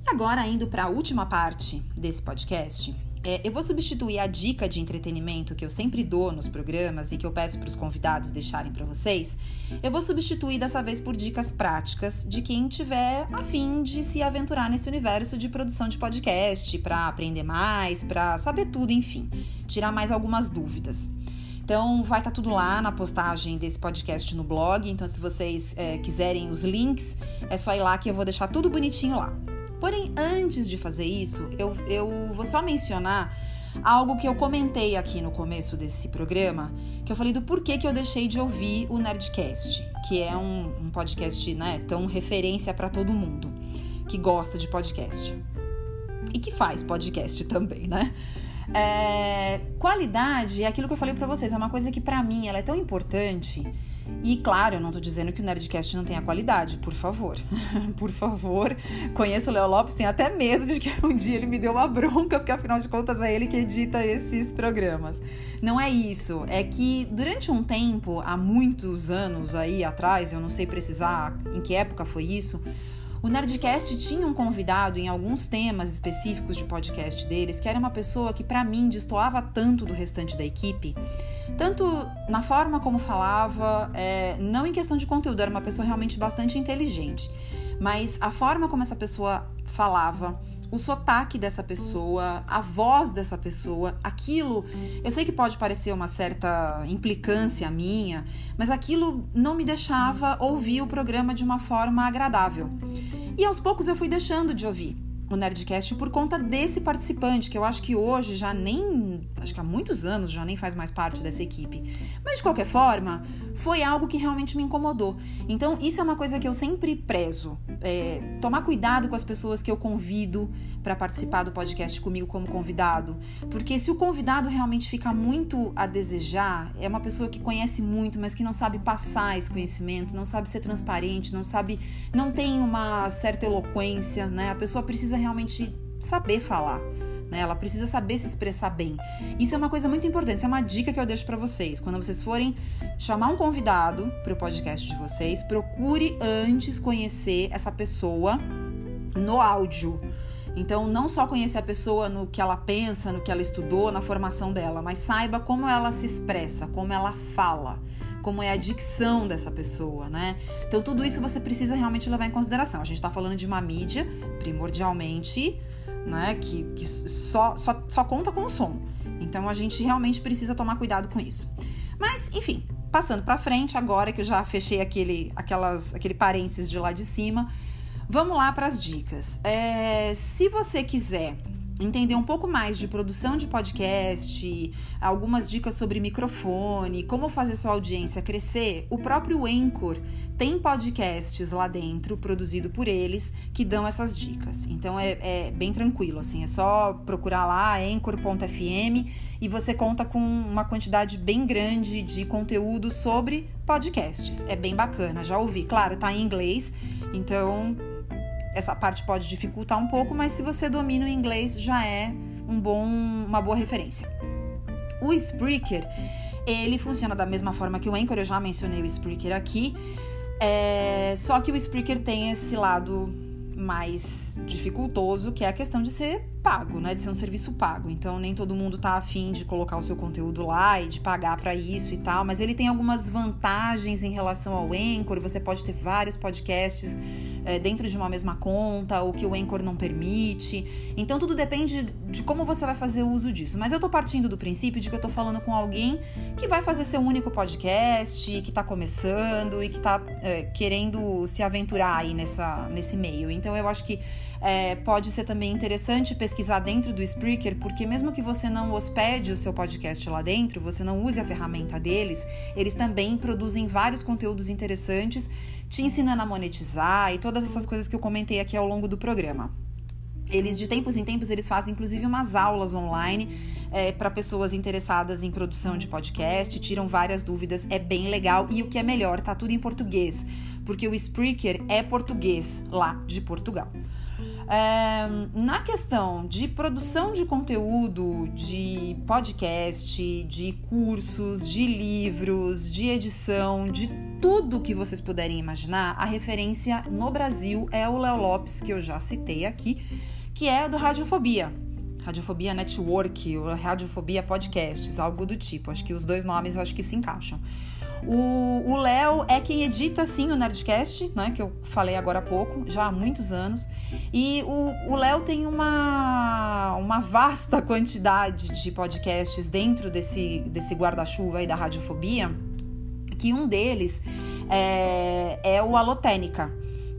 E agora indo para a última parte desse podcast, é, eu vou substituir a dica de entretenimento que eu sempre dou nos programas e que eu peço para os convidados deixarem para vocês. Eu vou substituir dessa vez por dicas práticas de quem tiver a fim de se aventurar nesse universo de produção de podcast, para aprender mais, para saber tudo, enfim, tirar mais algumas dúvidas. Então, vai estar tá tudo lá na postagem desse podcast no blog. Então, se vocês é, quiserem os links, é só ir lá que eu vou deixar tudo bonitinho lá. Porém, antes de fazer isso, eu, eu vou só mencionar algo que eu comentei aqui no começo desse programa, que eu falei do porquê que eu deixei de ouvir o Nerdcast, que é um, um podcast, né, tão referência para todo mundo que gosta de podcast e que faz podcast também, né? É, qualidade é aquilo que eu falei para vocês, é uma coisa que para mim ela é tão importante e claro, eu não tô dizendo que o Nerdcast não tenha qualidade, por favor. *laughs* por favor. Conheço o Léo Lopes, tenho até medo de que *laughs* um dia ele me dê uma bronca, porque afinal de contas é ele que edita esses programas. Não é isso, é que durante um tempo, há muitos anos aí atrás, eu não sei precisar em que época foi isso, o Nerdcast tinha um convidado em alguns temas específicos de podcast deles, que era uma pessoa que para mim destoava tanto do restante da equipe, tanto na forma como falava, é, não em questão de conteúdo, era uma pessoa realmente bastante inteligente, mas a forma como essa pessoa falava, o sotaque dessa pessoa, a voz dessa pessoa, aquilo. Eu sei que pode parecer uma certa implicância minha, mas aquilo não me deixava ouvir o programa de uma forma agradável. E aos poucos eu fui deixando de ouvir o Nerdcast por conta desse participante, que eu acho que hoje já nem. Acho que há muitos anos já nem faz mais parte dessa equipe. Mas de qualquer forma, foi algo que realmente me incomodou. Então, isso é uma coisa que eu sempre prezo. É, tomar cuidado com as pessoas que eu convido para participar do podcast comigo como convidado. Porque se o convidado realmente fica muito a desejar, é uma pessoa que conhece muito, mas que não sabe passar esse conhecimento, não sabe ser transparente, não sabe. não tem uma certa eloquência, né? A pessoa precisa realmente saber falar. Né? Ela precisa saber se expressar bem. Isso é uma coisa muito importante. Isso é uma dica que eu deixo para vocês. Quando vocês forem chamar um convidado para o podcast de vocês, procure antes conhecer essa pessoa no áudio. Então, não só conhecer a pessoa no que ela pensa, no que ela estudou, na formação dela, mas saiba como ela se expressa, como ela fala, como é a dicção dessa pessoa, né? Então, tudo isso você precisa realmente levar em consideração. A gente está falando de uma mídia, primordialmente, né, que, que só, só, só conta com o som. Então, a gente realmente precisa tomar cuidado com isso. Mas, enfim, passando para frente, agora que eu já fechei aquele, aquelas, aquele parênteses de lá de cima, vamos lá para as dicas. É, se você quiser entender um pouco mais de produção de podcast, algumas dicas sobre microfone, como fazer sua audiência crescer, o próprio Anchor tem podcasts lá dentro, produzido por eles, que dão essas dicas. Então é, é bem tranquilo, assim, é só procurar lá anchor.fm e você conta com uma quantidade bem grande de conteúdo sobre podcasts. É bem bacana, já ouvi. Claro, tá em inglês, então essa parte pode dificultar um pouco, mas se você domina o inglês já é um bom, uma boa referência. O Spreaker, ele funciona da mesma forma que o Anchor, eu já mencionei o Spreaker aqui, é, só que o Spreaker tem esse lado mais dificultoso, que é a questão de ser pago, né? De ser um serviço pago. Então nem todo mundo tá afim de colocar o seu conteúdo lá e de pagar para isso e tal, mas ele tem algumas vantagens em relação ao Anchor. Você pode ter vários podcasts é, dentro de uma mesma conta, o que o Anchor não permite. Então tudo depende de como você vai fazer uso disso. Mas eu tô partindo do princípio de que eu tô falando com alguém que vai fazer seu único podcast, que tá começando e que tá é, querendo se aventurar aí nessa, nesse meio. Então eu acho que é, pode ser também interessante pesquisar dentro do Spreaker, porque mesmo que você não hospede o seu podcast lá dentro, você não use a ferramenta deles, eles também produzem vários conteúdos interessantes, te ensinando a monetizar e todas essas coisas que eu comentei aqui ao longo do programa. Eles, de tempos em tempos, eles fazem inclusive umas aulas online é, para pessoas interessadas em produção de podcast, tiram várias dúvidas, é bem legal. E o que é melhor, tá tudo em português, porque o Spreaker é português lá de Portugal. É, na questão de produção de conteúdo, de podcast, de cursos, de livros, de edição, de tudo que vocês puderem imaginar, a referência no Brasil é o Léo Lopes, que eu já citei aqui, que é do Radiofobia. Radiofobia Network, ou Radiofobia Podcasts, algo do tipo. Acho que os dois nomes acho que se encaixam. O Léo é quem edita, sim, o Nerdcast, né? Que eu falei agora há pouco, já há muitos anos. E o Léo tem uma, uma vasta quantidade de podcasts dentro desse, desse guarda-chuva aí da radiofobia, que um deles é, é o Alotênica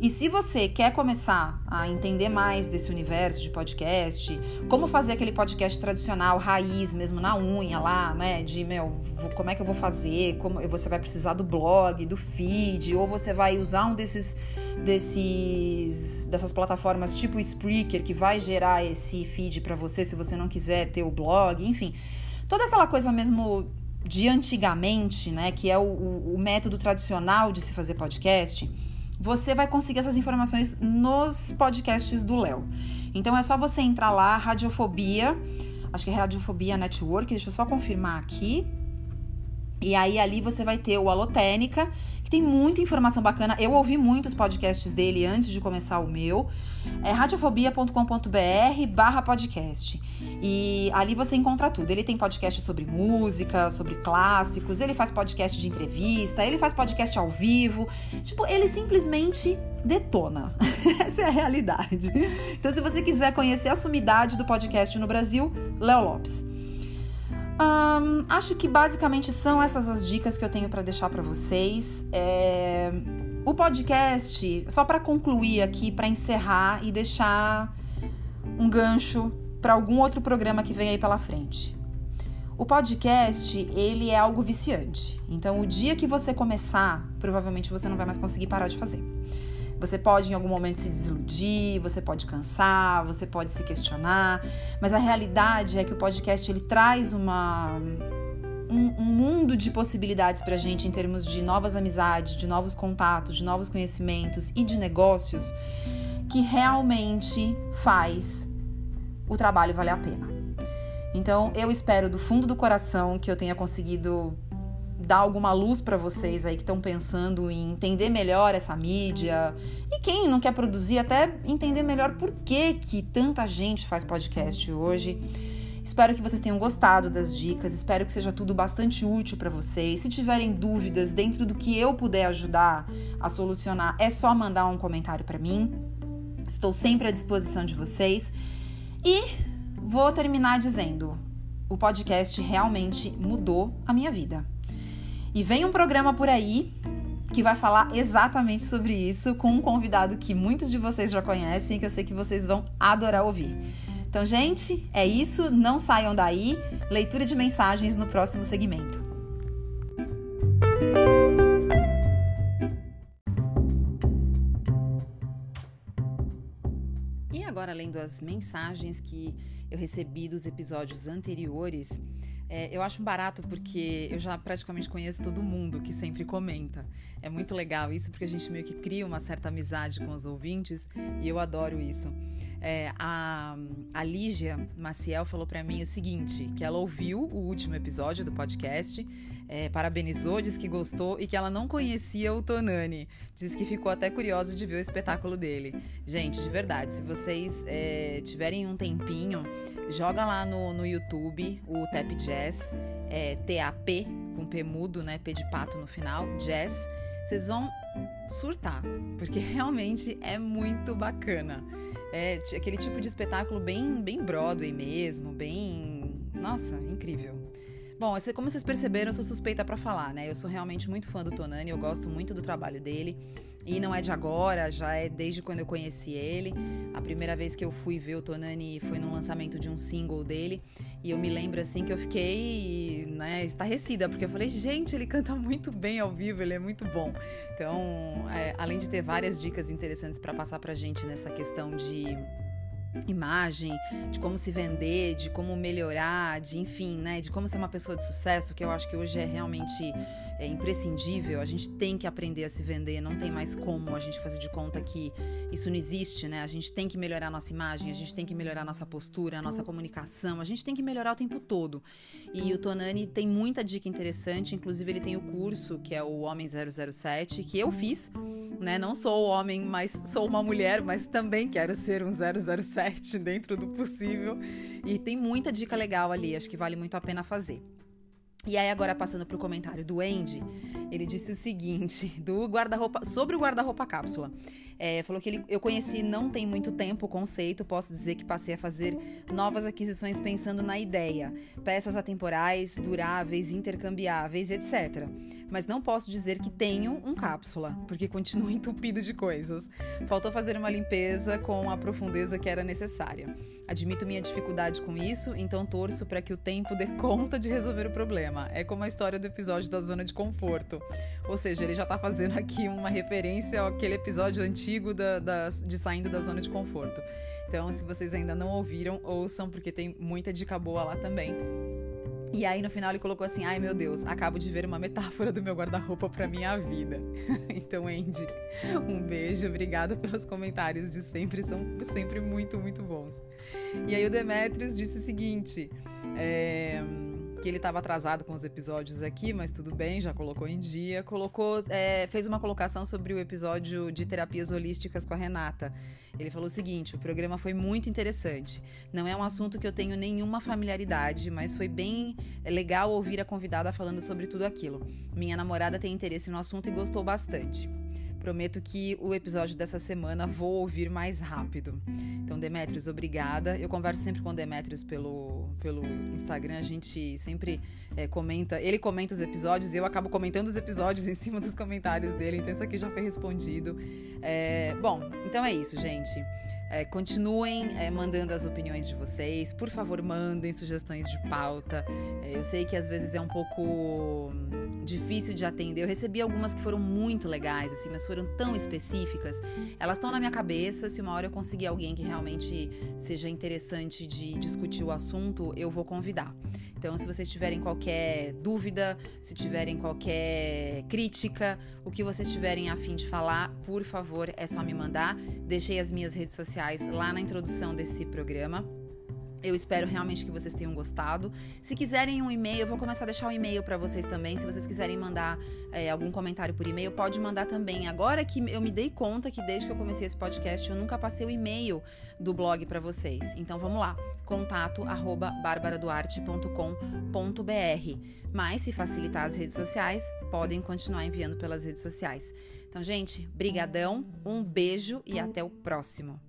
e se você quer começar a entender mais desse universo de podcast, como fazer aquele podcast tradicional, raiz, mesmo na unha lá, né? De, meu, como é que eu vou fazer? Como você vai precisar do blog, do feed, ou você vai usar um desses desses dessas plataformas tipo Spreaker que vai gerar esse feed para você se você não quiser ter o blog, enfim. Toda aquela coisa mesmo de antigamente, né, que é o, o, método tradicional de se fazer podcast você vai conseguir essas informações nos podcasts do Léo. Então é só você entrar lá, Radiofobia, acho que é Radiofobia Network, deixa eu só confirmar aqui. E aí ali você vai ter o Alotênica, tem muita informação bacana. Eu ouvi muitos podcasts dele antes de começar o meu. É radiofobia.com.br barra podcast. E ali você encontra tudo. Ele tem podcast sobre música, sobre clássicos, ele faz podcast de entrevista, ele faz podcast ao vivo. Tipo, ele simplesmente detona. *laughs* Essa é a realidade. Então, se você quiser conhecer a sumidade do podcast no Brasil, Léo Lopes. Acho que basicamente são essas as dicas que eu tenho para deixar para vocês. É... O podcast, só para concluir aqui, para encerrar e deixar um gancho para algum outro programa que vem aí pela frente. O podcast, ele é algo viciante. Então, o dia que você começar, provavelmente você não vai mais conseguir parar de fazer. Você pode em algum momento se desiludir, você pode cansar, você pode se questionar, mas a realidade é que o podcast ele traz uma um, um mundo de possibilidades para a gente em termos de novas amizades, de novos contatos, de novos conhecimentos e de negócios que realmente faz o trabalho valer a pena. Então, eu espero do fundo do coração que eu tenha conseguido dar alguma luz para vocês aí que estão pensando em entender melhor essa mídia e quem não quer produzir até entender melhor por que que tanta gente faz podcast hoje. Espero que vocês tenham gostado das dicas, espero que seja tudo bastante útil para vocês. Se tiverem dúvidas dentro do que eu puder ajudar a solucionar, é só mandar um comentário para mim. Estou sempre à disposição de vocês. E vou terminar dizendo: o podcast realmente mudou a minha vida. E vem um programa por aí que vai falar exatamente sobre isso com um convidado que muitos de vocês já conhecem que eu sei que vocês vão adorar ouvir. Então, gente, é isso. Não saiam daí. Leitura de mensagens no próximo segmento. E agora, além das mensagens que eu recebi dos episódios anteriores, é, eu acho barato porque eu já praticamente conheço todo mundo que sempre comenta. É muito legal isso porque a gente meio que cria uma certa amizade com os ouvintes e eu adoro isso. É, a, a Lígia Maciel falou para mim o seguinte: que ela ouviu o último episódio do podcast é, parabenizou, disse que gostou e que ela não conhecia o Tonani. Diz que ficou até curiosa de ver o espetáculo dele. Gente, de verdade, se vocês é, tiverem um tempinho, joga lá no, no YouTube o Tap Jazz, é, T-A-P, com P mudo, né? P de pato no final, Jazz. Vocês vão surtar, porque *laughs* realmente é muito bacana. É aquele tipo de espetáculo bem, bem Broadway mesmo, bem. Nossa, incrível. Bom, como vocês perceberam, eu sou suspeita para falar, né? Eu sou realmente muito fã do Tonani, eu gosto muito do trabalho dele. E não é de agora, já é desde quando eu conheci ele. A primeira vez que eu fui ver o Tonani foi no lançamento de um single dele. E eu me lembro assim que eu fiquei né, estarrecida, porque eu falei, gente, ele canta muito bem ao vivo, ele é muito bom. Então, é, além de ter várias dicas interessantes para passar pra gente nessa questão de imagem, de como se vender, de como melhorar, de enfim, né, de como ser uma pessoa de sucesso, que eu acho que hoje é realmente é imprescindível, a gente tem que aprender a se vender, não tem mais como a gente fazer de conta que isso não existe, né? A gente tem que melhorar a nossa imagem, a gente tem que melhorar a nossa postura, a nossa comunicação, a gente tem que melhorar o tempo todo. E o Tonani tem muita dica interessante, inclusive ele tem o curso que é o Homem 007, que eu fiz, né? Não sou homem, mas sou uma mulher, mas também quero ser um 007 dentro do possível. E tem muita dica legal ali, acho que vale muito a pena fazer. E aí, agora passando para o comentário do Andy, ele disse o seguinte: do guarda-roupa, sobre o guarda-roupa cápsula. É, falou que ele, eu conheci não tem muito tempo o conceito, posso dizer que passei a fazer novas aquisições pensando na ideia, peças atemporais, duráveis, intercambiáveis, etc. Mas não posso dizer que tenho um cápsula, porque continuo *laughs* entupido de coisas. Faltou fazer uma limpeza com a profundeza que era necessária. Admito minha dificuldade com isso, então torço para que o tempo dê *laughs* conta de resolver o problema. É como a história do episódio da zona de conforto. Ou seja, ele já está fazendo aqui uma referência àquele episódio antigo da, da, de saindo da zona de conforto. Então, se vocês ainda não ouviram, ouçam, porque tem muita dica boa lá também. E aí no final ele colocou assim: "Ai meu Deus, acabo de ver uma metáfora do meu guarda-roupa para minha vida". *laughs* então, Andy, um beijo, obrigada pelos comentários de sempre, são sempre muito, muito bons. E aí o Demetrius disse o seguinte: é que ele estava atrasado com os episódios aqui, mas tudo bem, já colocou em dia. Colocou, é, fez uma colocação sobre o episódio de terapias holísticas com a Renata. Ele falou o seguinte: o programa foi muito interessante. Não é um assunto que eu tenho nenhuma familiaridade, mas foi bem legal ouvir a convidada falando sobre tudo aquilo. Minha namorada tem interesse no assunto e gostou bastante. Prometo que o episódio dessa semana vou ouvir mais rápido. Então, Demetrios, obrigada. Eu converso sempre com Demetrios pelo, pelo Instagram, a gente sempre é, comenta. Ele comenta os episódios e eu acabo comentando os episódios em cima dos comentários dele. Então, isso aqui já foi respondido. É, bom, então é isso, gente. É, continuem é, mandando as opiniões de vocês. Por favor, mandem sugestões de pauta. É, eu sei que às vezes é um pouco difícil de atender. Eu recebi algumas que foram muito legais, assim, mas foram tão específicas. Elas estão na minha cabeça. Se uma hora eu conseguir alguém que realmente seja interessante de discutir o assunto, eu vou convidar. Então, se vocês tiverem qualquer dúvida, se tiverem qualquer crítica, o que vocês tiverem a fim de falar, por favor, é só me mandar. Deixei as minhas redes sociais lá na introdução desse programa. Eu espero realmente que vocês tenham gostado. Se quiserem um e-mail, eu vou começar a deixar o um e-mail para vocês também. Se vocês quiserem mandar é, algum comentário por e-mail, pode mandar também. Agora que eu me dei conta que desde que eu comecei esse podcast, eu nunca passei o e-mail do blog para vocês. Então vamos lá, contato. Mas se facilitar as redes sociais, podem continuar enviando pelas redes sociais. Então, gente, brigadão, um beijo e até o próximo.